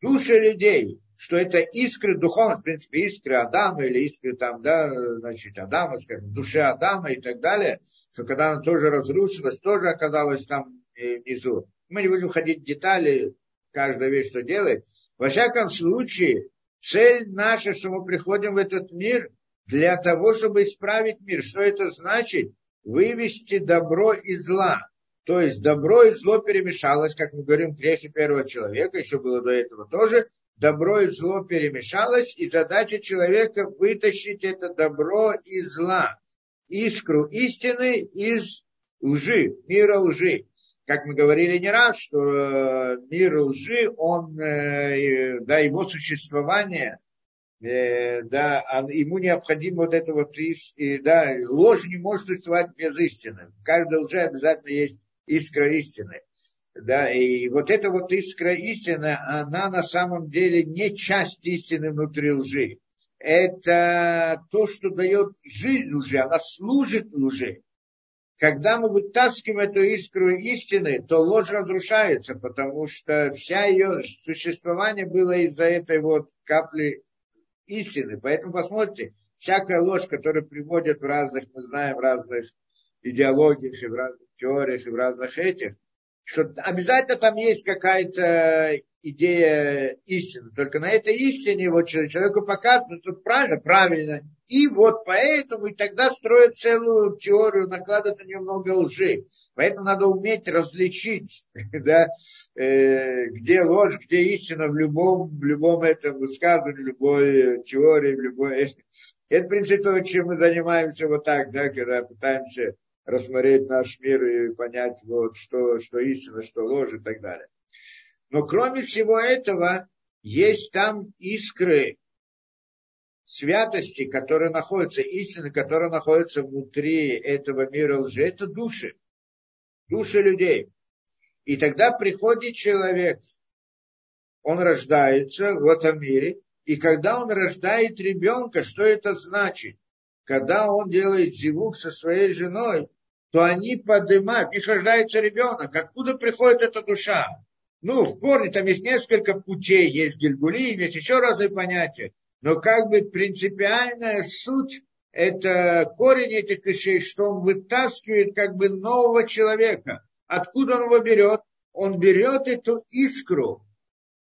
[SPEAKER 1] Души людей, что это искры духовности, в принципе, искры Адама или искры там, да, значит, Адама, скажем, души Адама и так далее, что когда она тоже разрушилась, тоже оказалась там э, внизу. Мы не будем ходить в детали, каждая вещь, что делает. Во всяком случае, цель наша, что мы приходим в этот мир для того, чтобы исправить мир. Что это значит? Вывести добро и зла. То есть добро и зло перемешалось, как мы говорим, грехи первого человека, еще было до этого тоже. Добро и зло перемешалось, и задача человека вытащить это добро и зла, искру истины из лжи, мира лжи. Как мы говорили не раз, что э, мир лжи, он, э, да, его существование, э, да, ему необходимо вот это вот, да, ложь не может существовать без истины. В каждой лжи обязательно есть искра истины. Да, и вот эта вот искра истины, она на самом деле не часть истины внутри лжи. Это то, что дает жизнь лжи, она служит лжи. когда мы вытаскиваем эту искру истины, то ложь разрушается, потому что вся ее существование было из-за этой вот капли истины. Поэтому посмотрите, всякая ложь, которая приводит в разных, мы знаем, разных идеологиях и в разных теориях и в разных этих, что обязательно там есть какая-то идея истины. Только на этой истине вот человеку показывают, что правильно, правильно. И вот поэтому и тогда строят целую теорию, накладывают на нее много лжи. Поэтому надо уметь различить, да, э, где ложь, где истина в любом, в любом этом высказывании, в любой теории, в любой... Это, в принципе, то, чем мы занимаемся вот так, да, когда пытаемся рассмотреть наш мир и понять, вот, что, что истина, что ложь и так далее. Но кроме всего этого, есть там искры святости, которые находятся, истины, которые находятся внутри этого мира лжи. Это души, души людей. И тогда приходит человек, он рождается в этом мире, и когда он рождает ребенка, что это значит? Когда он делает зивук со своей женой, то они поднимают, у них рождается ребенок. Откуда приходит эта душа? Ну, в корне там есть несколько путей, есть гильгулим, есть еще разные понятия. Но как бы принципиальная суть – это корень этих вещей, что он вытаскивает как бы нового человека. Откуда он его берет? Он берет эту искру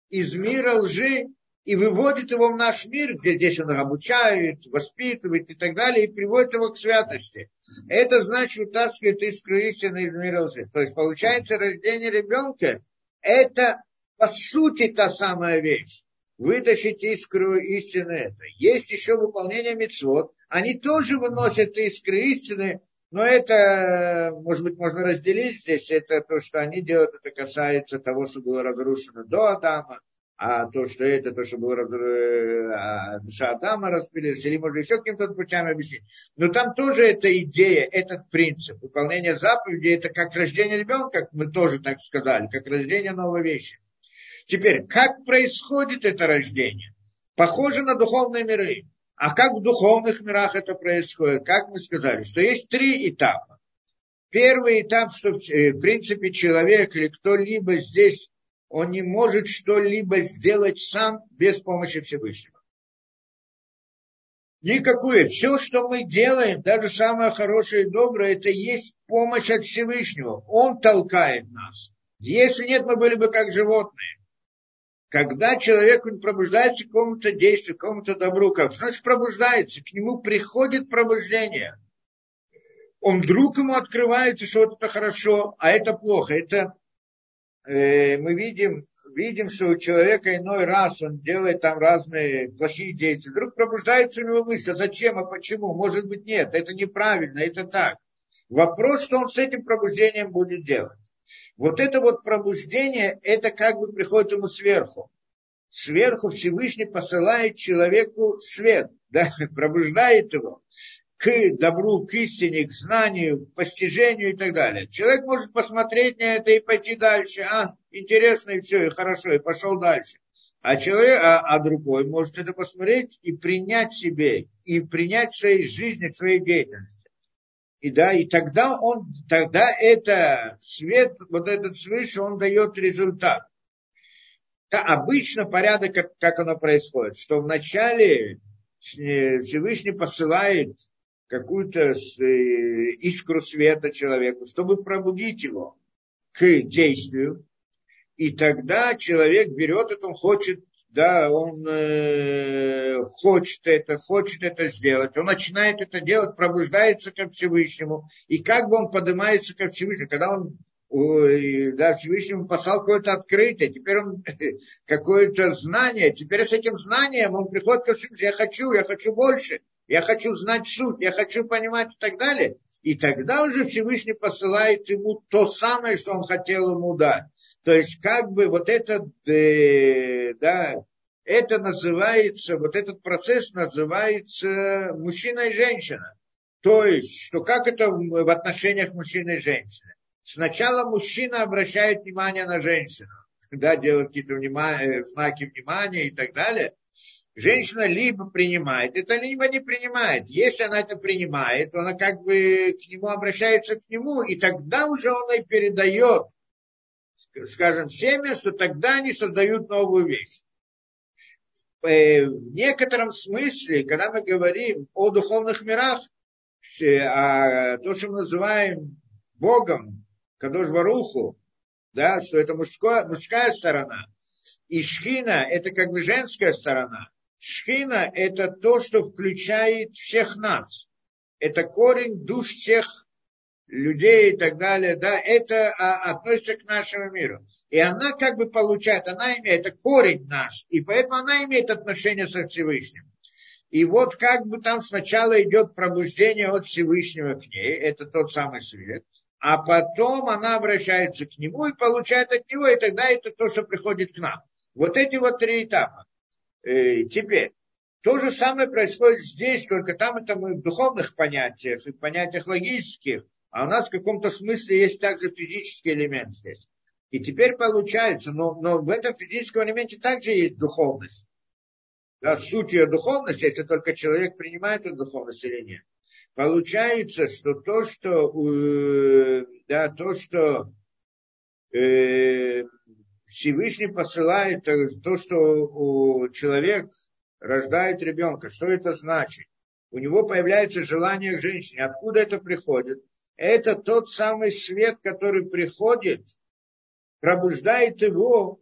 [SPEAKER 1] из мира лжи и выводит его в наш мир, где здесь он обучает, воспитывает и так далее, и приводит его к святости. Это значит вытаскивает искру истины из мира лжи. То есть получается рождение ребенка, это по сути та самая вещь. Вытащить искру истины это. Есть еще выполнение мецвод. Они тоже выносят искры истины, но это, может быть, можно разделить здесь. Это то, что они делают, это касается того, что было разрушено до Адама а то, что это, то, что было э, а, душа Адама распилилась, или можно еще каким-то путем объяснить. Но там тоже эта идея, этот принцип выполнения заповедей, это как рождение ребенка, как мы тоже так сказали, как рождение новой вещи. Теперь, как происходит это рождение? Похоже на духовные миры. А как в духовных мирах это происходит? Как мы сказали, что есть три этапа. Первый этап, что э, в принципе человек или кто-либо здесь он не может что-либо сделать сам без помощи Всевышнего. Никакую. Все, что мы делаем, даже самое хорошее и доброе, это есть помощь от Всевышнего. Он толкает нас. Если нет, мы были бы как животные. Когда человек пробуждается к какому-то действию, к какому-то добру, как значит пробуждается, к нему приходит пробуждение. Он вдруг ему открывается, что вот это хорошо, а это плохо. Это мы видим, видим, что у человека иной раз он делает там разные плохие действия. Вдруг пробуждается у него мысль, а зачем, а почему? Может быть, нет, это неправильно, это так. Вопрос, что он с этим пробуждением будет делать. Вот это вот пробуждение, это как бы приходит ему сверху. Сверху Всевышний посылает человеку свет, да, пробуждает его к добру, к истине, к знанию, к постижению и так далее. Человек может посмотреть на это и пойти дальше. А, интересно и все, и хорошо, и пошел дальше. А, человек, а, а другой может это посмотреть и принять себе, и принять в своей жизни, в своей деятельности. И да, и тогда он, тогда это свет, вот этот свыше, он дает результат. Обычно порядок, как, как оно происходит, что вначале Всевышний посылает какую-то э, искру света человеку, чтобы пробудить его к действию. И тогда человек берет это, он хочет, да, он э, хочет это, хочет это сделать. Он начинает это делать, пробуждается ко Всевышнему. И как бы он поднимается ко Всевышнему, когда он да, Всевышнему послал какое-то открытие, теперь он какое-то знание, теперь с этим знанием он приходит ко Всевышнему, я хочу, я хочу больше, я хочу знать суть, я хочу понимать и так далее. И тогда уже Всевышний посылает ему то самое, что он хотел ему дать. То есть как бы вот этот, э, да, это называется, вот этот процесс называется мужчина и женщина. То есть, что как это в отношениях мужчины и женщины. Сначала мужчина обращает внимание на женщину, да, делает какие-то внимания, знаки внимания и так далее. Женщина либо принимает это, либо не принимает. Если она это принимает, она как бы к нему обращается к нему, и тогда уже он и передает, скажем, семя, что тогда они создают новую вещь. Э, в некотором смысле, когда мы говорим о духовных мирах, а то, что мы называем Богом, Кадош Баруху, да, что это мужская, мужская сторона, и шхина – это как бы женская сторона. Шхина – это то, что включает всех нас. Это корень душ всех людей и так далее. Да, это а, относится к нашему миру. И она как бы получает, она имеет, это корень наш, и поэтому она имеет отношение со Всевышним. И вот как бы там сначала идет пробуждение от Всевышнего к ней, это тот самый свет, а потом она обращается к нему и получает от него, и тогда это то, что приходит к нам. Вот эти вот три этапа. Э, теперь, то же самое происходит здесь, только там это мы в духовных понятиях и понятиях логических, а у нас в каком-то смысле есть также физический элемент здесь. И теперь получается, но, но в этом физическом элементе также есть духовность. Да, суть ее духовности, если только человек принимает эту духовность или нет. Получается, что то, что, э, да, то, что э, Всевышний посылает, то, что человек рождает ребенка, что это значит? У него появляется желание к женщине. Откуда это приходит? Это тот самый свет, который приходит – пробуждает его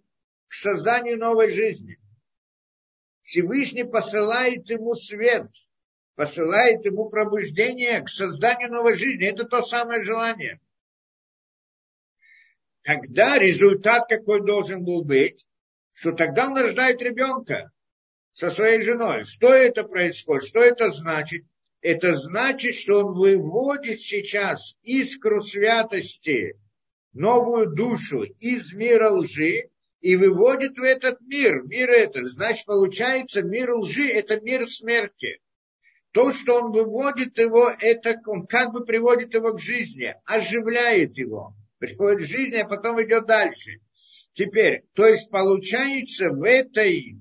[SPEAKER 1] к созданию новой жизни. Всевышний посылает ему свет, посылает ему пробуждение к созданию новой жизни. Это то самое желание. Тогда результат какой должен был быть, что тогда он рождает ребенка со своей женой. Что это происходит? Что это значит? Это значит, что он выводит сейчас искру святости новую душу из мира лжи и выводит в этот мир. Мир этот, значит, получается, мир лжи – это мир смерти. То, что он выводит его, это он как бы приводит его к жизни, оживляет его, приходит к жизни, а потом идет дальше. Теперь, то есть получается в этой,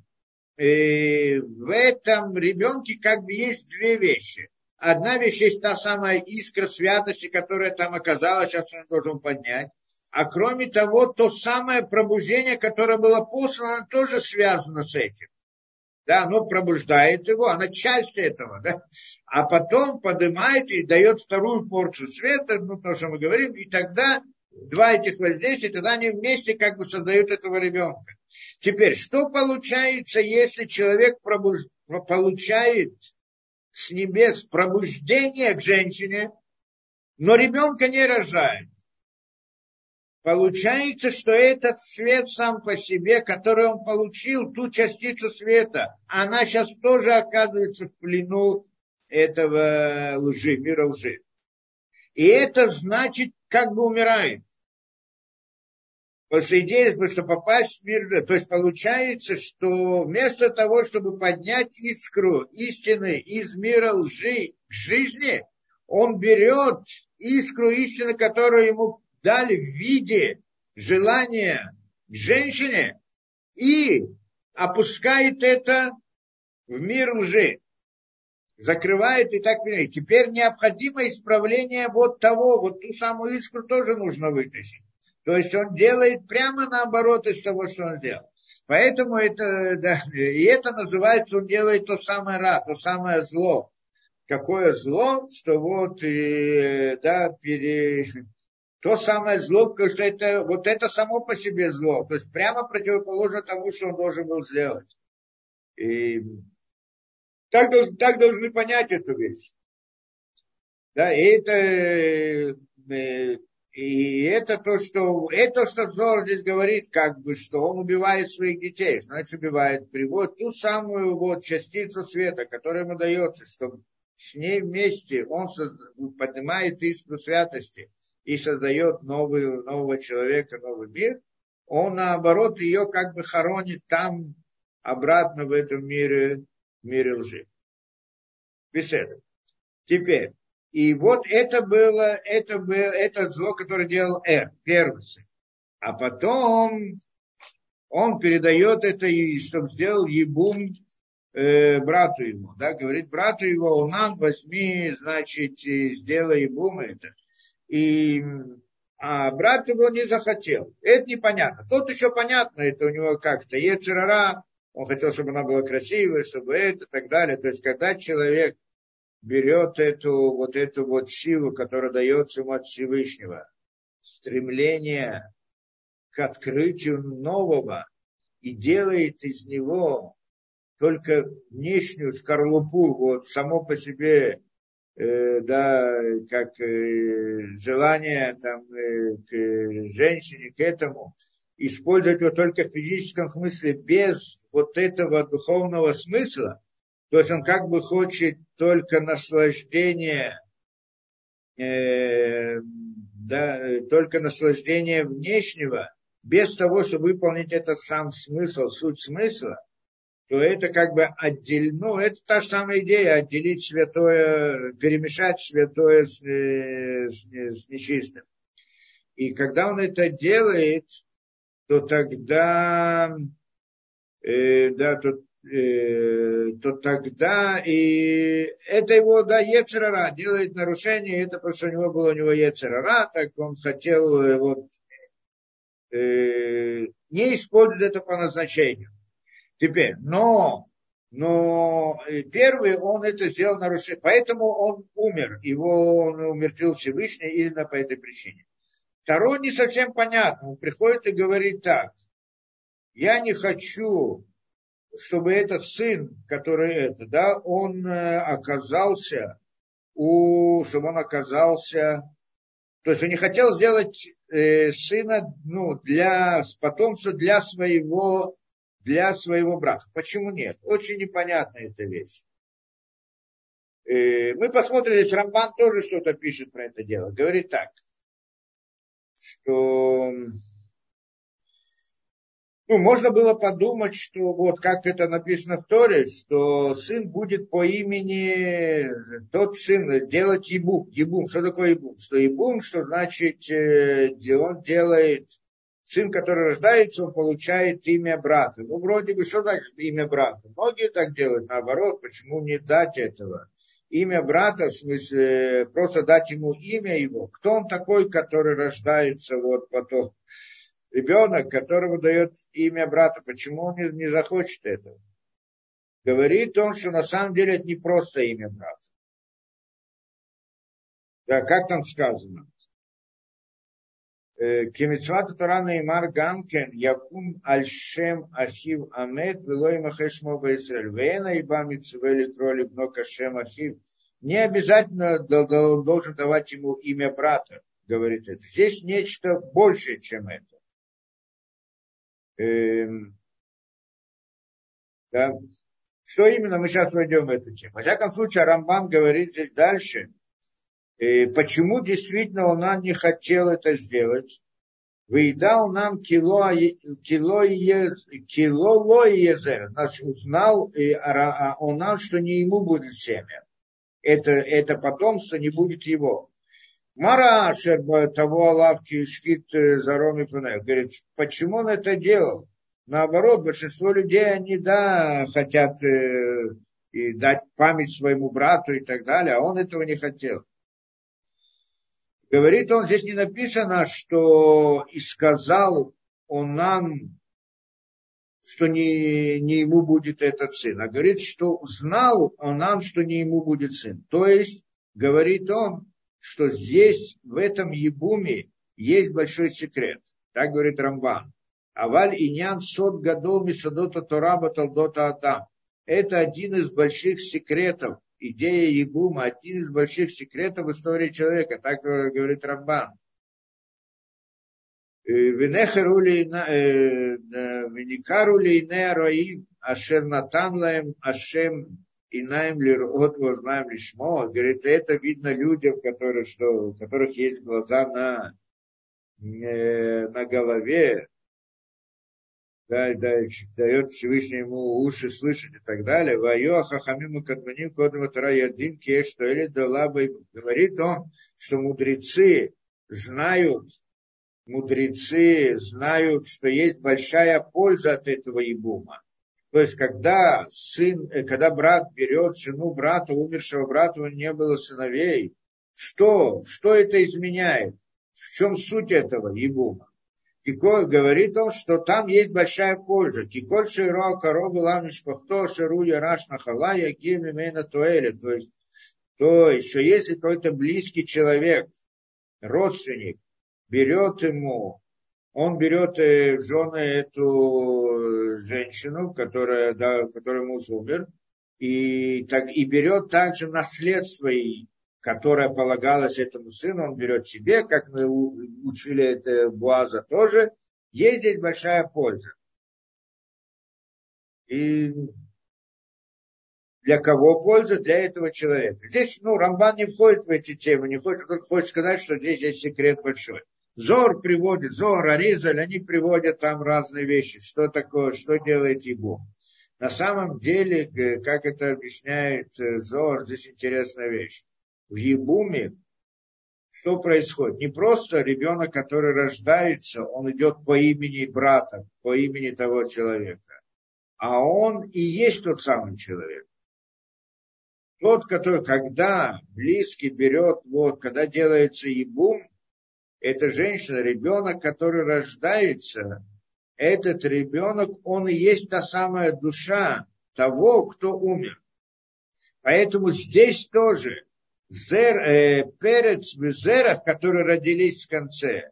[SPEAKER 1] э, в этом ребенке как бы есть две вещи. Одна вещь есть та самая искра святости, которая там оказалась, сейчас он должен поднять а кроме того, то самое пробуждение, которое было послано, тоже связано с этим. Да, оно пробуждает его, она часть этого, да. А потом поднимает и дает вторую порцию света, ну, то, что мы говорим, и тогда два этих воздействия, тогда они вместе как бы создают этого ребенка. Теперь, что получается, если человек пробуж... получает с небес пробуждение к женщине, но ребенка не рожает? Получается, что этот свет сам по себе, который он получил, ту частицу света, она сейчас тоже оказывается в плену этого лжи, мира лжи. И это значит, как бы умирает. После идеи, что попасть в мир, то есть получается, что вместо того, чтобы поднять искру истины из мира лжи к жизни, он берет искру истины, которую ему дали в виде желания к женщине и опускает это в мир лжи. Закрывает и так далее. Теперь необходимо исправление вот того, вот ту самую искру тоже нужно вытащить. То есть он делает прямо наоборот из того, что он сделал. Поэтому это, да, и это называется, он делает то самое ра, то самое зло. Какое зло, что вот, и, да, пере, то самое зло, потому что это, вот это само по себе зло. То есть прямо противоположно тому, что он должен был сделать. И так, так должны понять эту вещь. Да, и это, э, и это то, что, это, что Зор здесь говорит, как бы, что он убивает своих детей, значит, убивает, приводит ту самую вот частицу света, которая ему дается, чтобы с ней вместе он поднимает искру святости и создает новую, нового человека, новый мир, он наоборот ее как бы хоронит там обратно в этом мире, мире лжи. Беседа. Теперь, и вот это было, это было, это зло, которое делал Эр, первый. А потом он передает это, чтобы сделал Ебум э, брату ему, да, говорит брату его, Унан, возьми, значит, сделай ему это. И а брат его не захотел. Это непонятно. Тут еще понятно, это у него как-то Ецерара, он хотел, чтобы она была красивой, чтобы это и так далее. То есть, когда человек берет эту вот эту вот силу, которая дается ему от Всевышнего, стремление к открытию нового и делает из него только внешнюю скорлупу, вот само по себе Э, да, как э, желание там, э, к женщине, к этому, использовать его только в физическом смысле, без вот этого духовного смысла, то есть он как бы хочет только наслаждение, э, да, только наслаждение внешнего, без того, чтобы выполнить этот сам смысл, суть смысла, то это как бы отдельно, ну, это та же самая идея, отделить святое, перемешать святое с, э, с, с нечистым. И когда он это делает, то тогда, э, да, то, э, то тогда и это его, да, Ецерара делает нарушение, это что у него было у него Ецерара, так он хотел э, вот, э, не использовать это по назначению. Теперь, но, но первый он это сделал нарушение, поэтому он умер, его он умертвил Всевышний именно по этой причине. Второй не совсем понятно, он приходит и говорит так, я не хочу, чтобы этот сын, который это, да, он э, оказался у, чтобы он оказался, то есть он не хотел сделать э, сына, ну, для потомства для своего для своего брата. Почему нет? Очень непонятная эта вещь. Э, мы посмотрим, здесь Рамбан тоже что-то пишет про это дело. Говорит так, что ну, можно было подумать, что вот как это написано в Торе, что сын будет по имени, тот сын делать ебум. Ебум, что такое ебум? Что ебум, что значит, э, он делает сын, который рождается, он получает имя брата. Ну, вроде бы, что значит имя брата? Многие так делают, наоборот, почему не дать этого? Имя брата, в смысле, просто дать ему имя его. Кто он такой, который рождается вот потом? ребенок, которому дает имя брата, почему он не, не захочет этого? Говорит он, что на самом деле это не просто имя брата. Да, как там сказано? Э, Кемицвата Тарана имар гамкен Якум Альшем Ахив Амет Велой Махешмо Баисрель Вена и Бамицвели Кроли Бнока Шем Ахив. Не обязательно должен давать ему имя брата, говорит это. Здесь нечто большее, чем это. Эм, да. Что именно мы сейчас войдем в эту тему? Во всяком случае, Рамбан говорит здесь дальше – и почему действительно он не хотел это сделать? Выедал нам кило, кило, кило езер. Значит, узнал, а он нам, что не ему будет семя. Это, это потомство не будет его. Мара того лавки шкит э, за Роми Говорит, почему он это делал? Наоборот, большинство людей, они, да, хотят э, и дать память своему брату и так далее, а он этого не хотел. Говорит он, здесь не написано, что и сказал он нам, что не, не ему будет этот сын, а говорит, что знал он нам, что не ему будет сын. То есть, говорит он, что здесь, в этом ебуме, есть большой секрет. Так говорит Рамбан. Аваль иньян сот гадол мисадота тораба талдота адам. Это один из больших секретов идея Ебума один из больших секретов истории человека, так говорит Рамбан. Венехару веникару лейне роим, ашер лаем, ашем инаем лирот вознаем лишмо. Говорит, это видно людям, которые, что, у которых есть глаза на, на голове, да, да, дает Всевышний ему уши слышать и так далее. Вайо хахамиму кадманим кодова тараядин что или долабы. Говорит он, что мудрецы знают, мудрецы знают, что есть большая польза от этого ебума. То есть, когда сын, э, когда брат берет жену брата, умершего брата, у него не было сыновей, что, что это изменяет? В чем суть этого ебума? Киколь говорит он, что там есть большая польза. Киколь широ коробы ламиш пахто ширу яраш нахала ягим имена туэля. То есть, то есть, что если какой-то близкий человек, родственник, берет ему он берет э, в жены эту женщину, которая, да, которая муж умер, и, так, и берет также наследство, которое полагалось этому сыну, он берет себе, как мы учили это Буаза тоже. Есть здесь большая польза. И для кого польза? Для этого человека. Здесь, ну, Рамбан не входит в эти темы, не хочет, только хочет сказать, что здесь есть секрет большой. Зор приводит, Зор, Аризаль, они приводят там разные вещи. Что такое, что делает Ебу. На самом деле, э, как это объясняет э, Зор, здесь интересная вещь. В Ебуме что происходит? Не просто ребенок, который рождается, он идет по имени брата, по имени того человека, а он и есть тот самый человек. Тот, который, когда близкий берет, вот, когда делается ебум, эта женщина, ребенок, который рождается, этот ребенок, он и есть та самая душа того, кто умер. Поэтому здесь тоже зер, э, перец в зерах, которые родились в конце,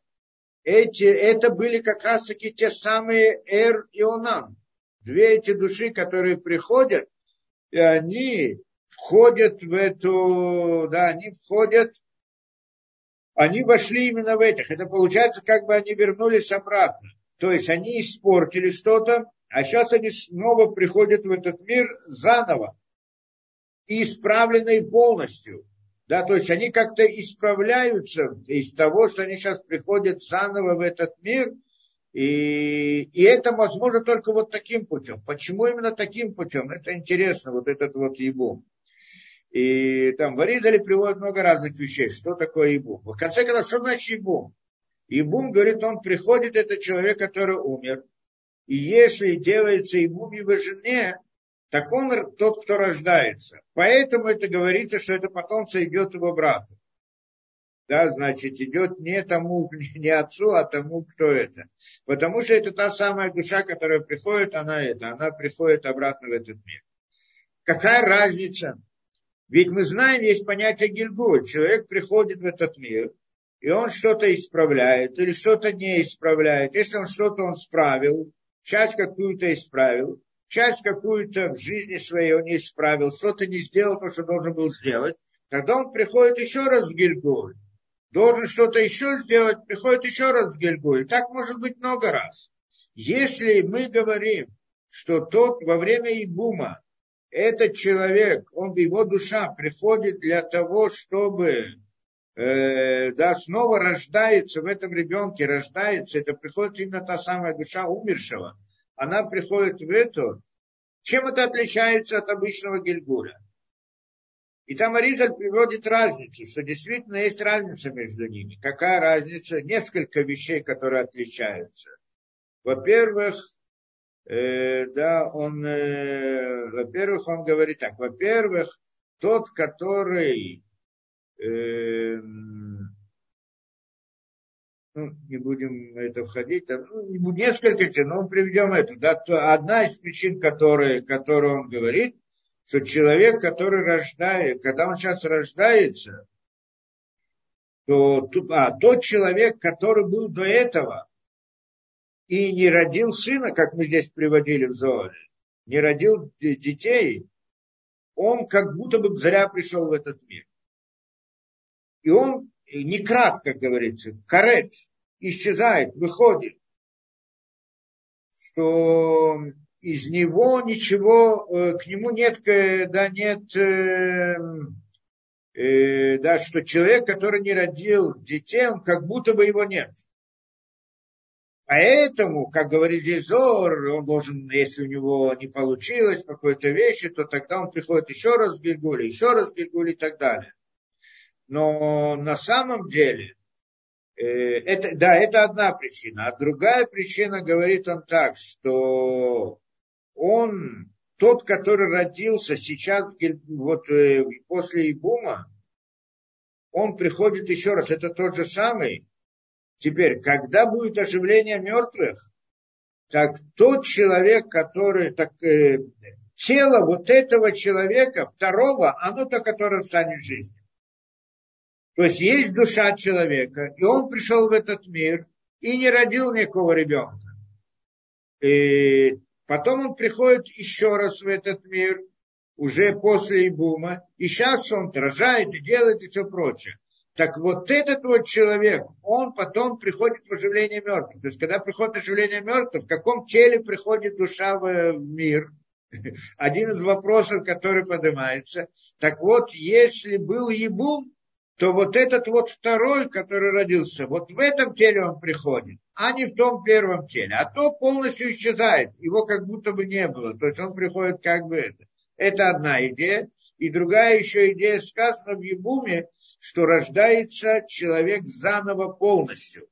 [SPEAKER 1] эти, это были как раз-таки те самые Эр и Онам. Две эти души, которые приходят, и они входят в эту, да, они входят они вошли именно в этих. Это получается, как бы они вернулись обратно. То есть они испортили что-то, а сейчас они снова приходят в этот мир заново. И исправленные полностью. Да, то есть они как-то исправляются из того, что они сейчас приходят заново в этот мир. И, и это возможно только вот таким путем. Почему именно таким путем? Это интересно, вот этот вот ебум. И там в Аризале приводят много разных вещей. Что такое Ибум? В конце концов, что значит Ибум? Ибум, говорит, он приходит, это человек, который умер. И если делается Ибум его жене, так он тот, кто рождается. Поэтому это говорится, что это потомство идет его брату. Да, значит, идет не тому, не отцу, а тому, кто это. Потому что это та самая душа, которая приходит, она это, она приходит обратно в этот мир. Какая разница? Ведь мы знаем, есть понятие Гильгуль. Человек приходит в этот мир, и он что-то исправляет или что-то не исправляет. Если он что-то он справил, часть какую-то исправил, часть какую-то в жизни своей он не исправил, что-то не сделал то, что должен был сделать, тогда он приходит еще раз в Гильгуль. Должен что-то еще сделать, приходит еще раз в Гильгуль. Так может быть много раз. Если мы говорим, что тот во время Ибума этот человек, он, его душа приходит для того, чтобы э, да, снова рождается в этом ребенке, рождается, это приходит именно та самая душа умершего. Она приходит в эту. Чем это отличается от обычного Гильгуля? И там Аризаль приводит разницу, что действительно есть разница между ними. Какая разница? Несколько вещей, которые отличаются. Во-первых, э, да, он, э, во-первых, он говорит так, во-первых, тот, который, э, ну, не будем это входить, там, ну, несколько причин, но мы приведем это, да, то одна из причин, которые, которую он говорит, что человек, который рождает, когда он сейчас рождается, то а, тот человек, который был до этого, и не родил сына, как мы здесь приводили в Зоаре, не родил детей, он как будто бы зря пришел в этот мир. И он не крат, как говорится, карет, исчезает, выходит, что из него ничего, э, к нему нет, да, нет, э, э, да, что человек, который не родил детей, он как будто бы его нет. Поэтому, как говорит здесь он должен, если у него не получилось какой-то вещи, то тогда он приходит еще раз в Гильгуле, еще раз в Гильгуле и так далее. Но на самом деле, э, это, да, это одна причина. А другая причина, говорит он так, что он, тот, который родился сейчас, вот э, после Ибума, он приходит еще раз, это тот же самый. Теперь, когда будет оживление мертвых, так тот человек, который, так, э, тело вот этого человека, второго, оно то, которое станет жизнью. То есть есть душа человека, и он пришел в этот мир и не родил никакого ребенка. И потом он приходит еще раз в этот мир, уже после Ибума, и сейчас он рожает и делает и все прочее. Так вот этот вот человек, он потом приходит в оживление мертвых. То есть, когда приходит оживление мертвых, в каком теле приходит душа в мир? Один из вопросов, который поднимается. Так вот, если был Ебум, то вот этот вот второй, который родился, вот в этом теле он приходит, а не в том первом теле. А то полностью исчезает, его как будто бы не было. То есть он приходит как бы это. Это одна идея. И другая еще идея сказана в Ебуме, что рождается человек заново полностью.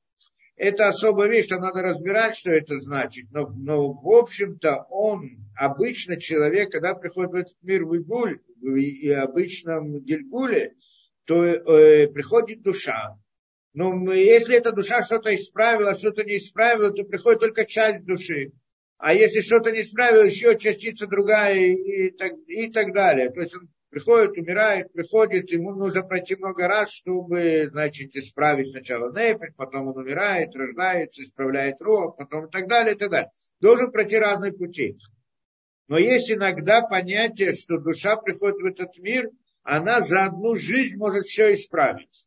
[SPEAKER 1] Это особая вещь, что надо разбирать, что это значит. Но, но в общем-то, он, обычно человек, когда приходит в этот мир в Игуль, и обычном Гильгуле, то э, приходит душа. Но если эта душа что-то исправила, что-то не исправила, то приходит только часть души а если что-то не исправил, еще частица другая и, и, так, и так далее. То есть он приходит, умирает, приходит, ему нужно пройти много раз, чтобы, значит, исправить сначала нефель, потом он умирает, рождается, исправляет рог, потом и так далее, и так далее. Должен пройти разные пути. Но есть иногда понятие, что душа приходит в этот мир, она за одну жизнь может все исправить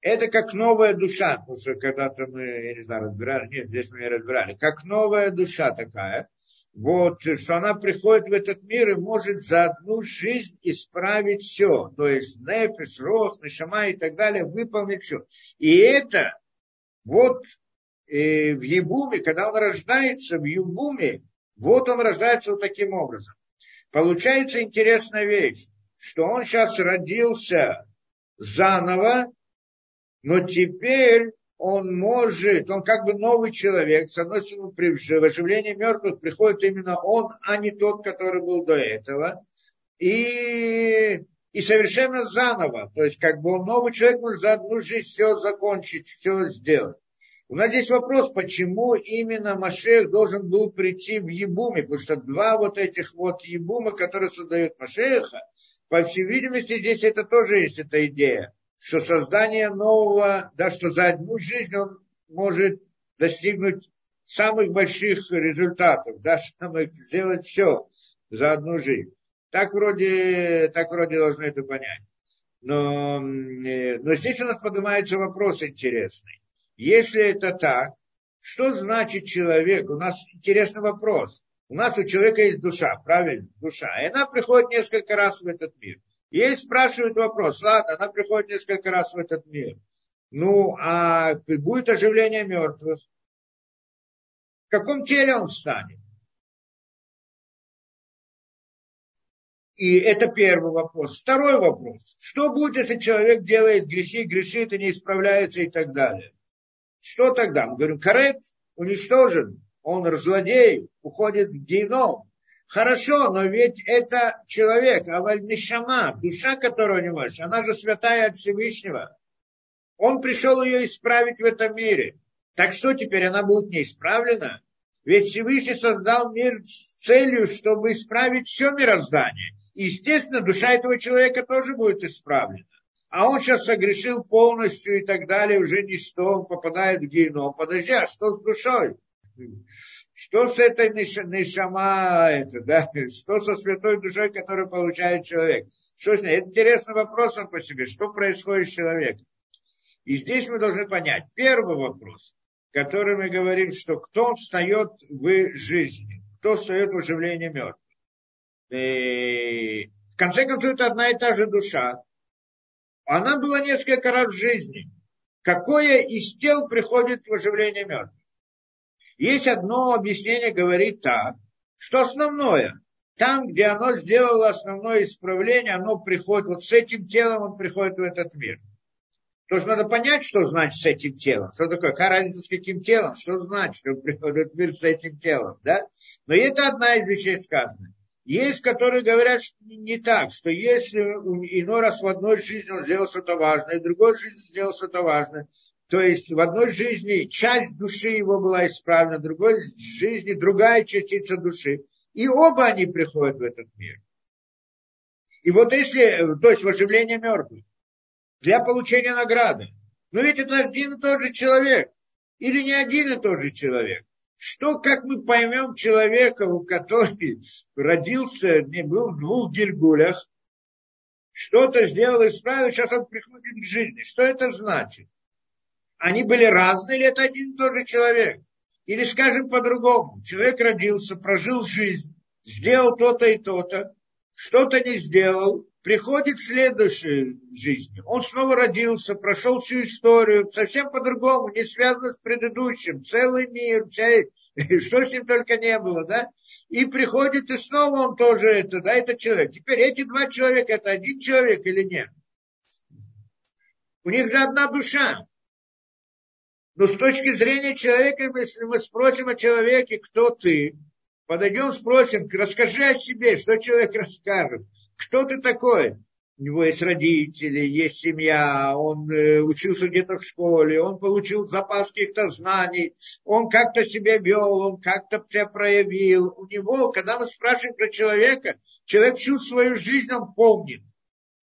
[SPEAKER 1] это как новая душа, потому что когда-то мы, я не знаю, разбирали, нет, здесь мы не разбирали, как новая душа такая, вот, что она приходит в этот мир и может за одну жизнь исправить все, то есть нефиш, рох, нишама и так далее, выполнить все. И это вот э, в Ебуме, когда он рождается в Ебуме, вот он рождается вот таким образом. Получается интересная вещь, что он сейчас родился заново, но теперь он может, он как бы новый человек, с одной при оживлении мертвых приходит именно он, а не тот, который был до этого, и, и совершенно заново, то есть как бы он новый человек может за одну жизнь все закончить, все сделать. У нас здесь вопрос, почему именно Машех должен был прийти в Ебуме, потому что два вот этих вот Ебума, которые создают Машеха, по всей видимости, здесь это тоже есть эта идея что создание нового, да, что за одну жизнь он может достигнуть самых больших результатов, да, самых, сделать все за одну жизнь. Так вроде, так вроде должны это понять. Но, э, но здесь у нас поднимается вопрос интересный. Если это так, что значит человек? У нас интересный вопрос. У нас у человека есть душа, правильно? Душа. И она приходит несколько раз в этот мир. Ей спрашивают вопрос, ладно, она приходит несколько раз в этот мир. Ну, а будет оживление мертвых? В каком теле он встанет? И это первый вопрос. Второй вопрос. Что будет, если человек делает грехи, грешит и не исправляется и так далее? Что тогда? Мы говорим, коррект, уничтожен, он злодей, уходит в геном. Хорошо, но ведь это человек, а Нишама, душа, которая у него есть, она же святая от Всевышнего. Он пришел ее исправить в этом мире. Так что теперь она будет не исправлена? Ведь Всевышний создал мир с целью, чтобы исправить все мироздание. естественно, душа этого человека тоже будет исправлена. А он сейчас согрешил полностью и так далее, уже ничто, он попадает в геном. Подожди, а что с душой? Что с этой нишама, это, да? что со святой душой, которую получает человек? Что с ней? Это интересный вопрос он по себе. Что происходит с человеком? И здесь мы должны понять. Первый вопрос, который мы говорим, что кто встает в жизни, кто встает в оживлении мертвых. И в конце концов, это одна и та же душа. Она была несколько раз в жизни. Какое из тел приходит в оживление мертвых? Есть одно объяснение, говорит так, что основное, там, где оно сделало основное исправление, оно приходит, вот с этим телом он приходит в этот мир. Потому что надо понять, что значит с этим телом. Что такое? Какая разница с каким телом? Что значит, что приходит в мир с этим телом? Да? Но это одна из вещей сказанных. Есть, которые говорят что не так, что если иной раз в одной жизни он сделал что-то важное, в другой жизни сделал что-то важное, то есть в одной жизни часть души его была исправлена, в другой жизни другая частица души. И оба они приходят в этот мир. И вот если, то есть в оживление мертвых, для получения награды. Но ведь это один и тот же человек. Или не один и тот же человек. Что, как мы поймем человека, у который родился, не был в двух гильгулях, что-то сделал, исправил, сейчас он приходит к жизни. Что это значит? Они были разные или это один и тот же человек? Или, скажем по-другому, человек родился, прожил жизнь, сделал то-то и то-то, что-то не сделал, приходит в следующей жизни. Он снова родился, прошел всю историю, совсем по-другому, не связано с предыдущим, целый мир, вся, что с ним только не было, да? И приходит, и снова он тоже это, да, это человек. Теперь эти два человека, это один человек или нет? У них же одна душа. Но с точки зрения человека, если мы спросим о человеке, кто ты, подойдем, спросим, расскажи о себе, что человек расскажет – кто ты такой? У него есть родители, есть семья, он э, учился где-то в школе, он получил запас каких-то знаний, он как-то себя вел, он как-то себя проявил. У него, когда мы спрашиваем про человека, человек всю свою жизнь он помнит.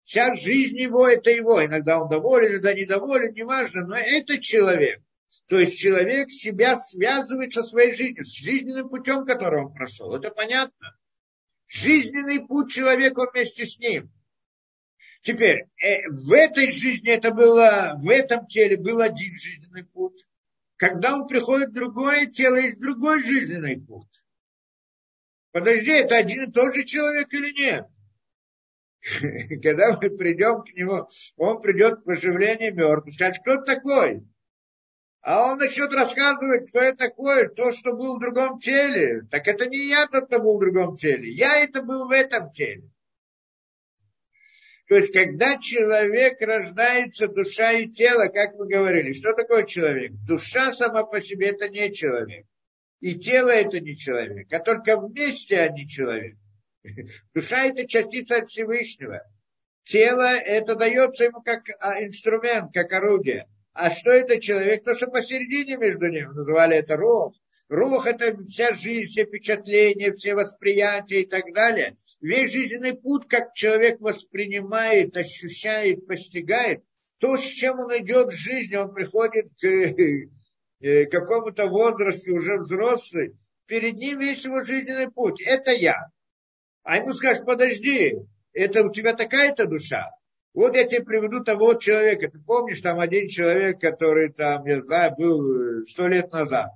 [SPEAKER 1] Вся жизнь его – это его. Иногда он доволен, иногда недоволен, неважно, но это человек. То есть человек себя связывает со своей жизнью, с жизненным путем, который он прошел. Это понятно жизненный путь человека вместе с ним. Теперь, э, в этой жизни это было, в этом теле был один жизненный путь. Когда он приходит в другое тело, есть другой жизненный путь. Подожди, это один и тот же человек или нет? Когда мы придем к нему, он придет в оживление мертвых. Скажет, кто такой? А он начнет рассказывать, кто я такой, то, что был в другом теле. Так это не я тот, кто был в другом теле. Я это был в этом теле. То есть, когда человек рождается, душа и тело, как мы говорили, что такое человек? Душа сама по себе это не человек. И тело это не человек, а только вместе они человек. Душа это частица от Всевышнего. Тело это дается ему как а, инструмент, как орудие. А что это человек? То, что посередине между ними называли это рух. Рух – это вся жизнь, все впечатления, все восприятия и так далее. Весь жизненный путь, как человек воспринимает, ощущает, постигает, то, с чем он идет в жизни, он приходит к э, какому-то возрасту, уже взрослый, перед ним весь его жизненный путь. Это я. А ему скажешь, подожди, это у тебя такая-то душа. Вот я тебе приведу того человека. Ты помнишь, там один человек, который там, я знаю, был э, сто лет назад.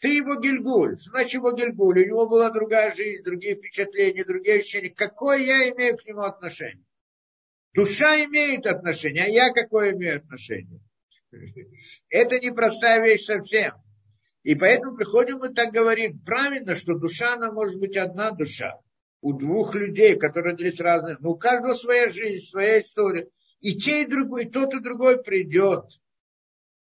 [SPEAKER 1] Ты его Гильгуль, значит его Гильгуль, у него была другая жизнь, другие впечатления, другие ощущения. Какое я имею к нему отношение? Душа имеет отношение, а я какое имею отношение? Это непростая вещь совсем. И поэтому приходим мы так говорим, правильно, что душа, она может быть одна душа у двух людей, которые родились разных, но у каждого своя жизнь, своя история. И те, и другой, и тот, и другой придет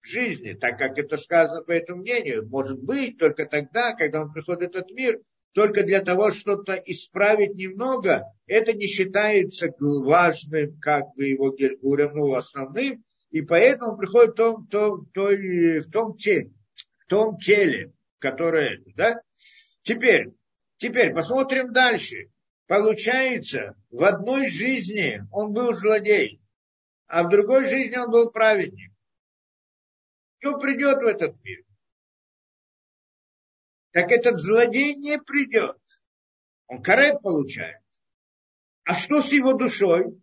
[SPEAKER 1] в жизни, так как это сказано по этому мнению. Может быть, только тогда, когда он приходит в этот мир, только для того, что-то исправить немного, это не считается важным, как бы его гельгурем, ну, основным, и поэтому приходит в том, том, той, в том теле, в том теле, которое, да? Теперь, Теперь посмотрим дальше. Получается, в одной жизни он был злодей, а в другой жизни он был праведник. Кто придет в этот мир? Так этот злодей не придет. Он карет получает. А что с его душой?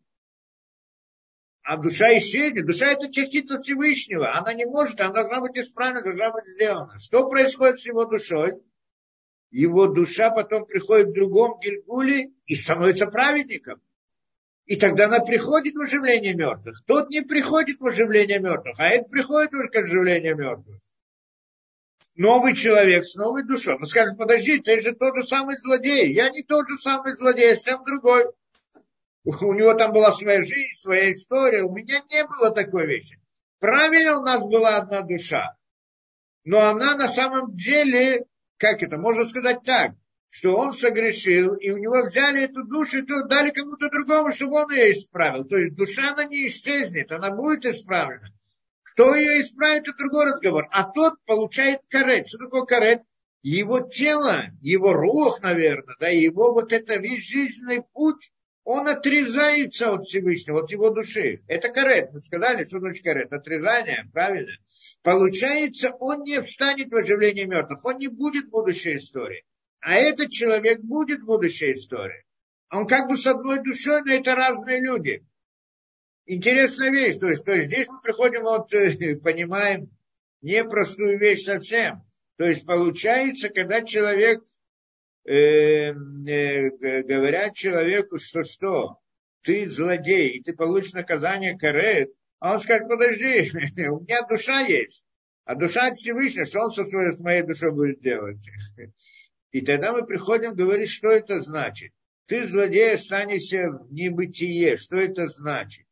[SPEAKER 1] А душа исчезнет. Душа это частица Всевышнего. Она не может, она должна быть исправлена, должна быть сделана. Что происходит с его душой? Его душа потом приходит в другом Гильгуле и становится праведником. И тогда она приходит в оживление мертвых. Тот не приходит в оживление мертвых, а это приходит в оживление мертвых. Новый человек с новой душой. Мы скажем, подожди, ты же тот же самый злодей. Я не тот же самый злодей, я совсем другой. У него там была своя жизнь, своя история. У меня не было такой вещи. Правильно у нас была одна душа, но она на самом деле, как это, можно сказать так, что он согрешил, и у него взяли эту душу и дали кому-то другому, чтобы он ее исправил. То есть душа, она не исчезнет, она будет исправлена. Кто ее исправит, это другой разговор. А тот получает карет. Что такое карет? Его тело, его рух, наверное, да, его вот это весь жизненный путь, он отрезается от Всевышнего, от его души. Это карет. Мы сказали, что значит карет? Отрезание, правильно? Получается, он не встанет в оживление мертвых, он не будет будущей истории. А этот человек будет будущей историей. Он как бы с одной душой, но это разные люди. Интересная вещь. То есть, то есть здесь мы приходим, вот, понимаем непростую вещь совсем. То есть получается, когда человек э, э, говорят человеку, что что, ты злодей, и ты получишь наказание карет, а он скажет, подожди, у меня душа есть, а душа Всевышняя, что он со своей, с моей душой будет делать? И тогда мы приходим говорить, что это значит. Ты, злодей, останешься в небытие. Что это значит?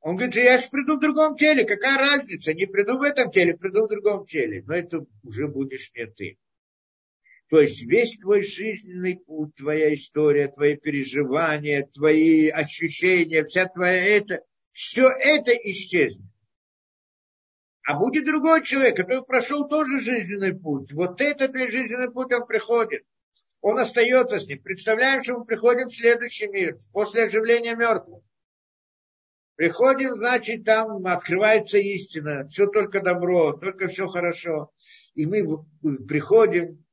[SPEAKER 1] Он говорит, я же приду в другом теле, какая разница? Не приду в этом теле, приду в другом теле. Но это уже будешь не ты. То есть весь твой жизненный путь, твоя история, твои переживания, твои ощущения, вся твоя это, все это исчезнет. А будет другой человек, который прошел тоже жизненный путь. Вот этот жизненный путь он приходит. Он остается с ним. Представляем, что мы приходим в следующий мир, после оживления мертвых. Приходим, значит, там открывается истина, все только добро, только все хорошо. И мы приходим,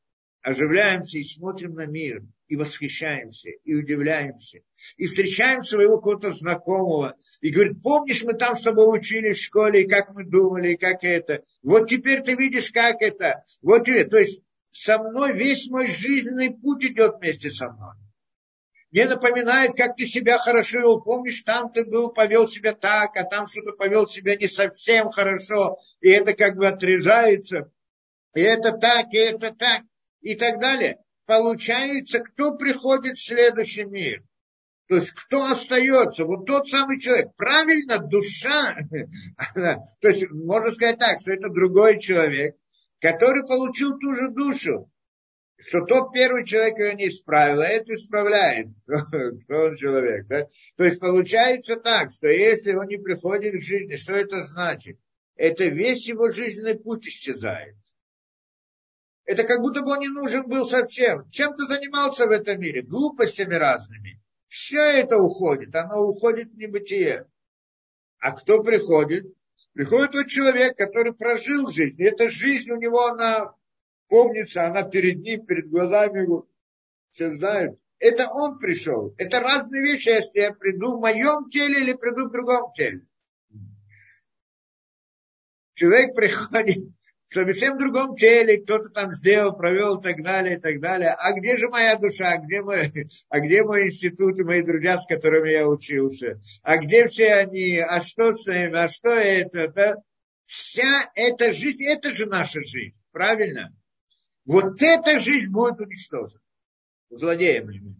[SPEAKER 1] оживляемся и смотрим на мир, и восхищаемся, и удивляемся, и встречаем своего какого-то знакомого, и говорит, помнишь, мы там с тобой учились в школе, и как мы думали, и как это. Вот теперь ты видишь, как это. Вот тебе. То есть со мной весь мой жизненный путь идет вместе со мной. Мне напоминает, как ты себя хорошо вел. Помнишь, там ты был, повел себя так, а там что-то повел себя не совсем хорошо. И это как бы отрезается. И это так, и это так и так далее. Получается, кто приходит в следующий мир? То есть кто остается? Вот тот самый человек. Правильно, душа. То есть можно сказать так, что это другой человек, который получил ту же душу. Что тот первый человек его не исправил, а это исправляет. Кто он человек. Да? То есть получается так, что если он не приходит к жизни, что это значит? Это весь его жизненный путь исчезает. Это как будто бы он не нужен был совсем. Чем ты занимался в этом мире? Глупостями разными. Все это уходит, оно уходит в небытие. А кто приходит? Приходит тот человек, который прожил жизнь. И эта жизнь у него, она помнится, она перед ним, перед глазами его. Все знают. Это он пришел. Это разные вещи, если я приду в моем теле или приду в другом теле. Человек приходит в совсем другом теле, кто-то там сделал, провел и так далее, и так далее. А где же моя душа, а где мой, а где мой институт и мои друзья, с которыми я учился? А где все они? А что с ними? А что это? Да? Вся эта жизнь, это же наша жизнь, правильно? Вот эта жизнь будет уничтожена. Злодеем.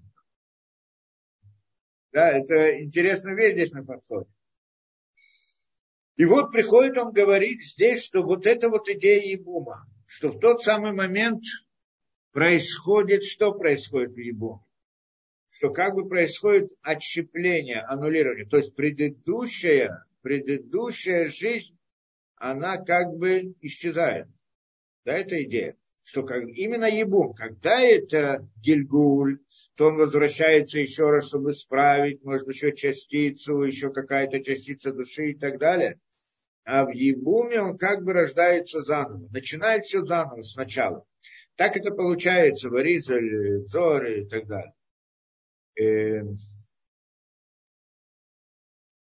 [SPEAKER 1] Да, это интересно вещь здесь на подходе. И вот приходит он говорить здесь, что вот эта вот идея Ебума, что в тот самый момент происходит, что происходит в Ебуме? Что как бы происходит отщепление, аннулирование. То есть предыдущая, предыдущая жизнь, она как бы исчезает. Да, это идея. Что как, именно Ебум, когда это Гильгуль, то он возвращается еще раз, чтобы исправить, может быть, еще частицу, еще какая-то частица души и так далее а в Ебуме он как бы рождается заново, начинает все заново сначала. Так это получается в Аризале, Зоре и так далее. Эм,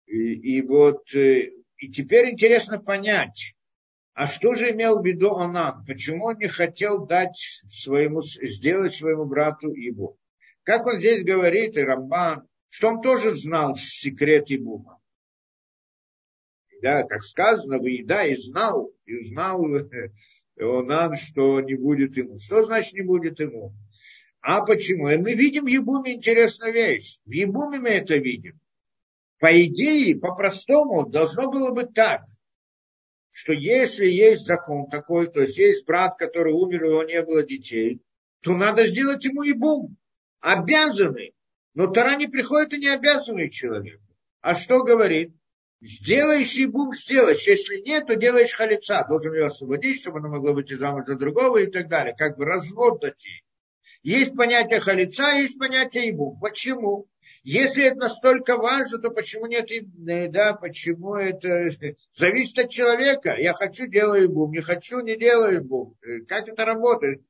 [SPEAKER 1] и, и вот, э, и теперь интересно понять, а что же имел в виду Анан? Почему он не хотел дать своему, сделать своему брату его? Как он здесь говорит, и Рамбан, что он тоже знал секрет Ибума да, как сказано, выеда и знал, и знал Онан, что не будет ему. Что значит не будет ему? А почему? И мы видим в Ебуме интересную вещь. В Ебуме мы это видим. По идее, по-простому, должно было быть так, что если есть закон такой, то есть есть брат, который умер, у него не было детей, то надо сделать ему и бум. Обязаны. Но Тара не приходит и не обязывает человека. А что говорит? Сделаешь и бум сделаешь. Если нет, то делаешь халица. Должен ее освободить, чтобы она могла выйти замуж за другого и так далее. Как бы развод дать ей. Есть понятие халица, есть понятие ибум. Почему? Если это настолько важно, то почему нет, э, да, почему это зависит от человека. Я хочу, делаю ибум, не хочу, не делаю ибум. Э, как это работает?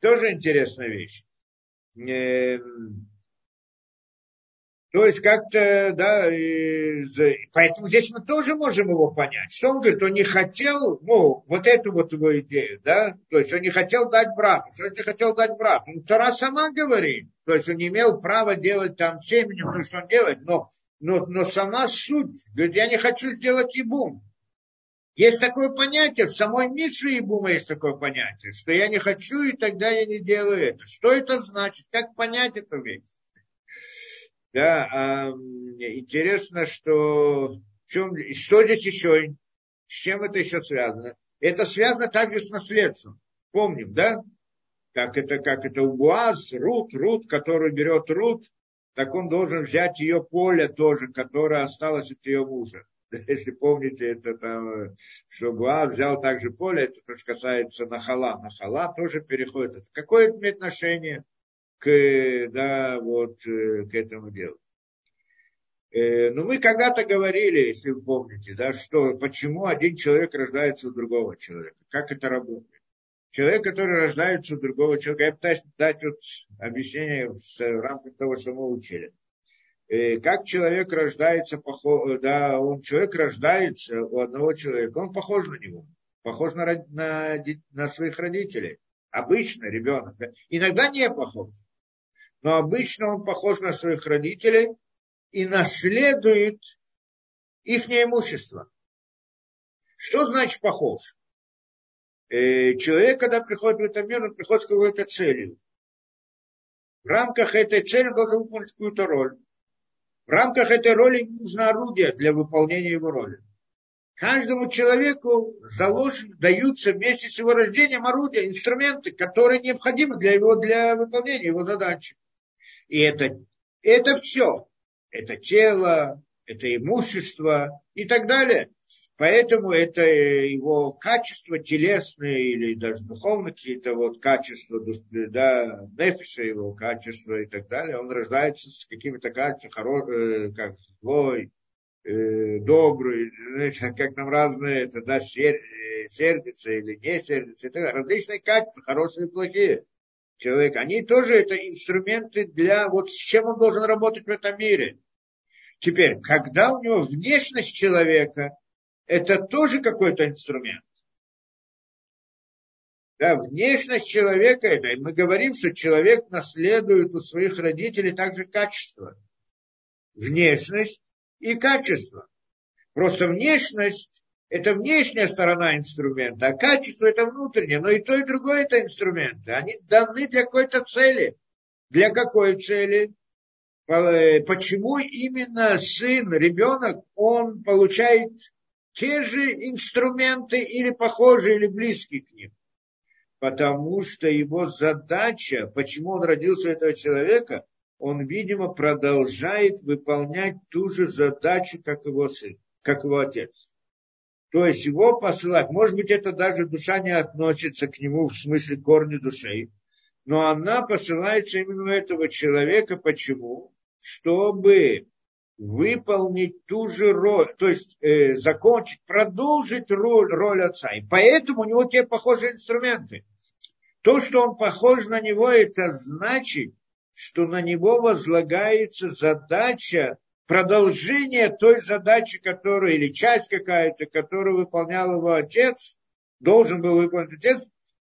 [SPEAKER 1] Тоже интересная вещь. То есть как-то, да, поэтому здесь мы тоже можем его понять. Что он говорит, он не хотел, ну, вот эту вот его идею, да, то есть он не хотел дать брату. Что не хотел дать брату? Ну, Тара сама говорит, то есть он не имел права делать там семенем то, что он делает, но, но, но сама суть, говорит, я не хочу сделать ибум. Есть такое понятие, в самой Митсве Ибума есть такое понятие, что я не хочу, и тогда я не делаю это. Что это значит? Как понять эту вещь? Да, а, интересно, что, чем, что здесь еще, с чем это еще связано? Это связано также с наследством. Помним, да? Как это, как это у Буаз, Рут, Рут, который берет Рут, так он должен взять ее поле тоже, которое осталось от ее мужа. Если помните, это там, что Буаз взял также поле, это то, что касается Нахала. Нахала тоже переходит. Какое это имеет отношение? К, да, вот, э, к этому делу. Э, Но ну, мы когда-то говорили, если вы помните, да, что почему один человек рождается у другого человека, как это работает. Человек, который рождается у другого человека, я пытаюсь дать вот объяснение в рамках того, что мы учили. Э, как человек рождается, да, он, человек рождается у одного человека, он похож на него, похож на, на, на своих родителей. Обычно ребенок. Иногда не похож но обычно он похож на своих родителей и наследует их имущество. Что значит похож? Э, человек, когда приходит в этот мир, он приходит с какой-то целью. В рамках этой цели он должен выполнить какую-то роль. В рамках этой роли нужно орудие для выполнения его роли. Каждому человеку заложены, даются вместе с его рождением орудия, инструменты, которые необходимы для, его, для выполнения его задачи. И это, это все. Это тело, это имущество и так далее. Поэтому это его качества телесные или даже духовные какие-то вот качества, да, нефиша его качества и так далее. Он рождается с какими-то качествами, хоро, э, как злой, э, добрый, знаете, как нам разные, это, да, сер, э, сердится или не сердится, это различные качества, хорошие и плохие человек, они тоже это инструменты для, вот с чем он должен работать в этом мире. Теперь, когда у него внешность человека, это тоже какой-то инструмент. Да, внешность человека, это, мы говорим, что человек наследует у своих родителей также качество. Внешность и качество. Просто внешность это внешняя сторона инструмента, а качество это внутреннее. Но и то, и другое это инструменты. Они даны для какой-то цели. Для какой цели? Э, почему именно сын, ребенок, он получает те же инструменты или похожие, или близкие к ним? Потому что его задача, почему он родился у этого человека, он, видимо, продолжает выполнять ту же задачу, как его сын, как его отец. То есть его посылать, может быть, это даже душа не относится к нему в смысле корни души, но она посылается именно этого человека. Почему? Чтобы выполнить ту же роль, то есть э, закончить, продолжить роль, роль отца. И поэтому у него те похожие инструменты. То, что он похож на него, это значит, что на него возлагается задача продолжение той задачи, которую, или часть какая-то, которую выполнял его отец, должен был выполнить отец,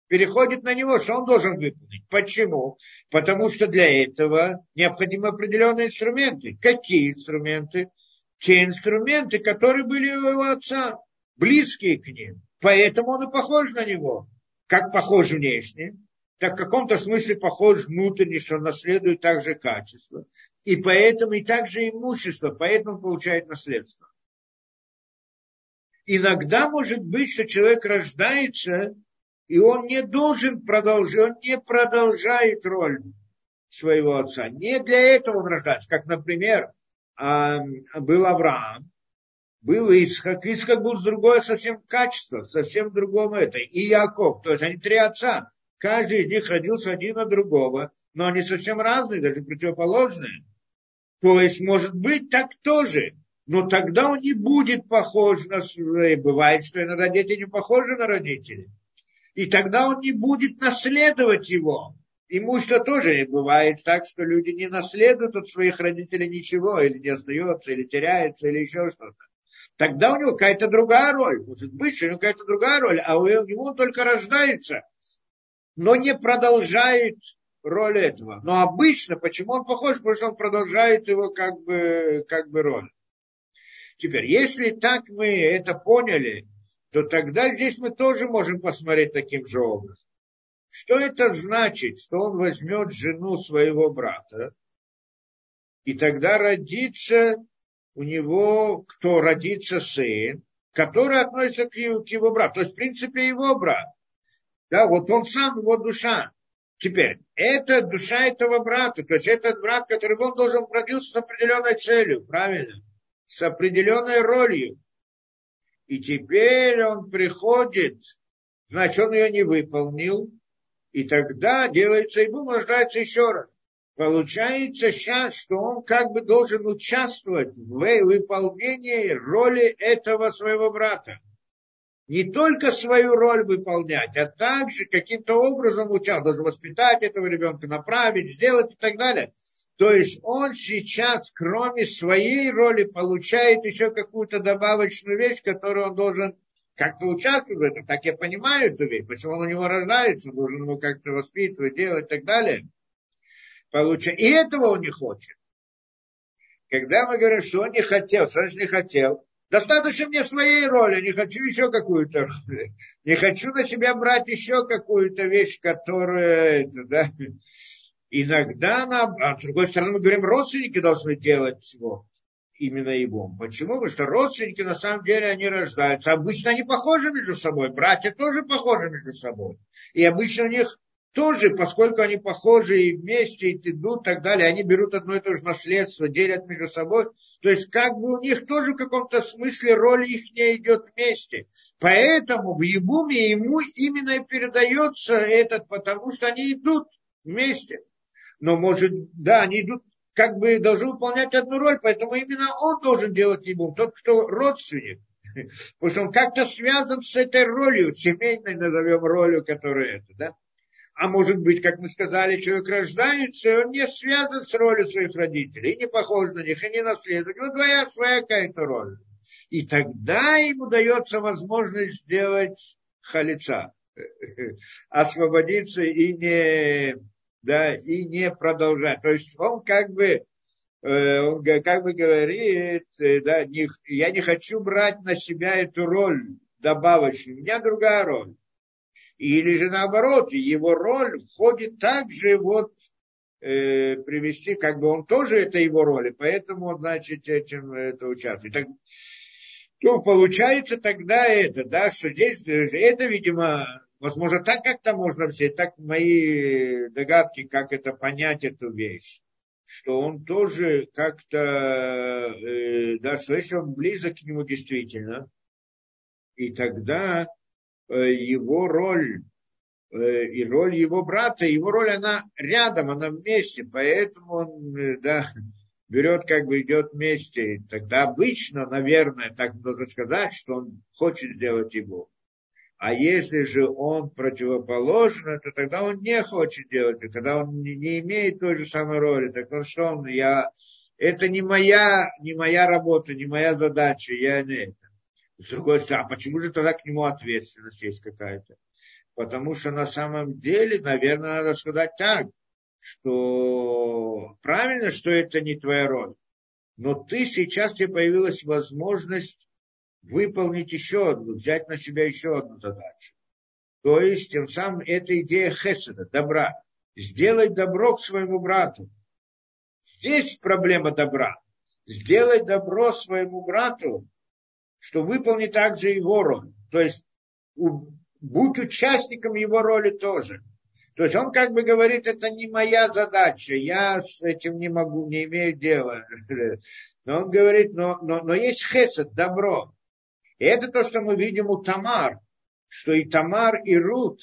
[SPEAKER 1] переходит на него, что он должен выполнить. Почему? Потому что для этого необходимы определенные инструменты. Какие инструменты? Те инструменты, которые были у его отца, близкие к ним. Поэтому он и похож на него. Как похож внешне, так в каком-то смысле похож внутренне, что наследует также качество. И поэтому и также имущество, поэтому получает наследство. Иногда может быть, что человек рождается, и он не должен продолжать, он не продолжает роль своего отца. Не для этого он рождается. Как, например, был Авраам, был Исхак. Исхак был с другое совсем качество, совсем другом это. И Яков. То есть они три отца. Каждый из них родился один от другого, но они совсем разные, даже противоположные. То есть, может быть, так тоже. Но тогда он не будет похож на свои. Бывает, что иногда дети не похожи на родителей. И тогда он не будет наследовать его. Имущество тоже бывает так, что люди не наследуют от своих родителей ничего, или не остается, или теряется, или еще что-то. Тогда у него какая-то другая роль. Может быть, что у него какая-то другая роль, а у него только рождается, но не продолжает роль этого. Но обычно, почему он похож? Потому что он продолжает его как бы, как бы роль. Теперь, если так мы это поняли, то тогда здесь мы тоже можем посмотреть таким же образом. Что это значит, что он возьмет жену своего брата, и тогда родится у него, кто родится сын, который относится к его, брату. То есть, в принципе, его брат. Да, вот он сам, его душа. Теперь, это душа этого брата, то есть этот брат, который он должен родился с определенной целью, правильно? С определенной ролью. И теперь он приходит, значит, он ее не выполнил, и тогда делается ему, рождается еще раз. Получается сейчас, что он как бы должен участвовать в выполнении роли этого своего брата. Не только свою роль выполнять, а также каким-то образом участвовать, должен воспитать этого ребенка, направить, сделать и так далее. То есть он сейчас, кроме своей роли, получает еще какую-то добавочную вещь, которую он должен как-то участвовать в этом, так я понимаю эту вещь, почему он у него рождается, должен его как-то воспитывать, делать и так далее. Получа... И этого он не хочет. Когда мы говорим, что он не хотел, сразу не хотел, достаточно мне своей роли, не хочу еще какую-то роль, не хочу на себя брать еще какую-то вещь, которая, да, иногда, нам, а с другой стороны, мы говорим, родственники должны делать всего именно его. Почему? Потому что родственники, на самом деле, они рождаются. Обычно они похожи между собой. Братья тоже похожи между собой. И обычно у них тоже, поскольку они похожи и вместе идут и так далее, они берут одно и то же наследство, делят между собой. То есть как бы у них тоже в каком-то смысле роль их не идет вместе. Поэтому в Ебуме ему именно и передается этот, потому что они идут вместе. Но может, да, они идут как бы должен выполнять одну роль, поэтому именно он должен делать ему, тот, кто родственник. Потому что он как-то связан с этой ролью, семейной назовем ролью, которая это, да. А может быть, как мы сказали, человек рождается, и он не связан с ролью своих родителей, и не похож на них, и не наследует. У него двоя своя какая-то роль. И тогда ему дается возможность сделать халица, освободиться и не да, и не продолжать. То есть он как бы, э, он как бы говорит, э, да, не, я не хочу брать на себя эту роль добавочную, у меня другая роль. Или же наоборот, его роль входит также вот э, привести, как бы он тоже это его роль, и поэтому, значит, этим это участвует. Так, то получается тогда это, да, что здесь, это, видимо, Возможно, так как-то можно взять, так мои догадки, как это понять эту вещь. Что он тоже как-то, э, да, что если он близок к нему действительно, и тогда э, его роль э, и роль его брата, его роль, она рядом, она вместе, поэтому он, э, да, берет, как бы идет вместе. Тогда обычно, наверное, так можно сказать, что он хочет сделать его. А если же он противоположен, то тогда он не хочет делать. И когда он не, не имеет той же самой роли, так он что он, я, это не моя, не моя работа, не моя задача, я не. С другой стороны, а почему же тогда к нему ответственность есть какая-то? Потому что на самом деле, наверное, надо сказать так, что правильно, что это не твоя роль. Но ты сейчас тебе появилась возможность выполнить еще одну, взять на себя еще одну задачу. То есть, тем самым, это идея хеседа, добра. Сделать добро к своему брату. Здесь проблема добра. Сделать добро своему брату, что выполни также его роль. То есть будь участником его роли тоже. То есть он как бы говорит, это не моя задача, я с этим не могу, не имею дела. Но он говорит, но, но, но есть хесед, добро. И это то, что мы видим у Тамар, что и Тамар, и Рут,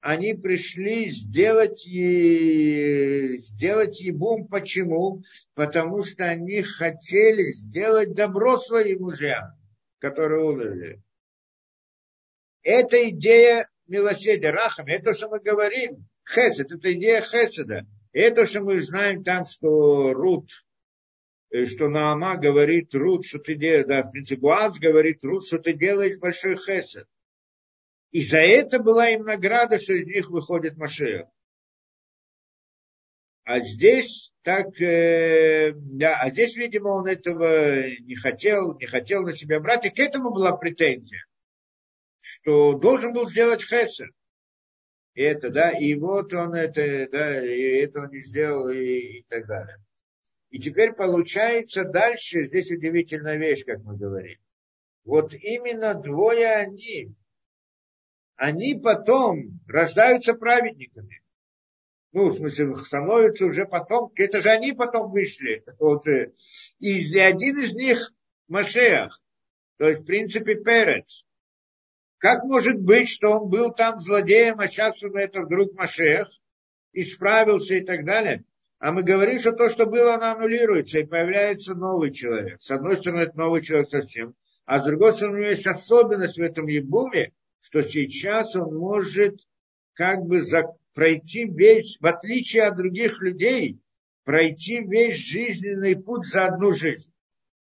[SPEAKER 1] они пришли сделать, сделать ебум. Почему? Потому что они хотели сделать добро своим мужьям, которые умерли. Это идея милосердия, рахами, это то, что мы говорим. Хесед, это идея хеседа. Это, что мы знаем там, что Рут, э, что Наама говорит Рут, что ты делаешь, да, в принципе, Буаз говорит Рут, что ты делаешь большой хесед. И за это была им награда, что из них выходит Машея. А здесь так, э, да, а здесь, видимо, он этого не хотел, не хотел на себя брать, и к этому была претензия, что должен был сделать Хесед. И это, да, и вот он это, да, и это он не сделал, и, и так далее. И теперь получается дальше, здесь удивительная вещь, как мы говорим. Вот именно двое они, они потом рождаются праведниками. Ну, в смысле, становятся уже потом, это же они потом вышли. Вот, э, и один из них Машех, то есть, в принципе, Перец. Как может быть, что он был там злодеем, а сейчас он это вдруг Машех, исправился и так далее? А мы говорим, что то, что было, оно аннулируется, и появляется новый человек. С одной стороны, это новый человек совсем, а с другой стороны, у него есть особенность в этом ебуме, что сейчас он может как бы за, пройти весь, в отличие от других людей, пройти весь жизненный путь за одну жизнь.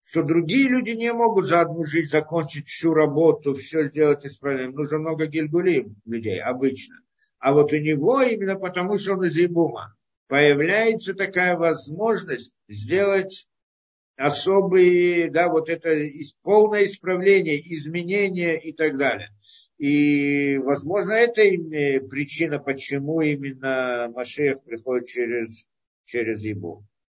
[SPEAKER 1] Что другие люди не могут за одну жизнь закончить всю работу, все сделать исправлением. Нужно много гильгулим людей обычно. А вот у него именно потому, что он из Ибума, появляется такая возможность сделать особые, да, вот это полное исправление, изменение и так далее. И, возможно, это причина, почему именно Машех приходит через, через Ибу.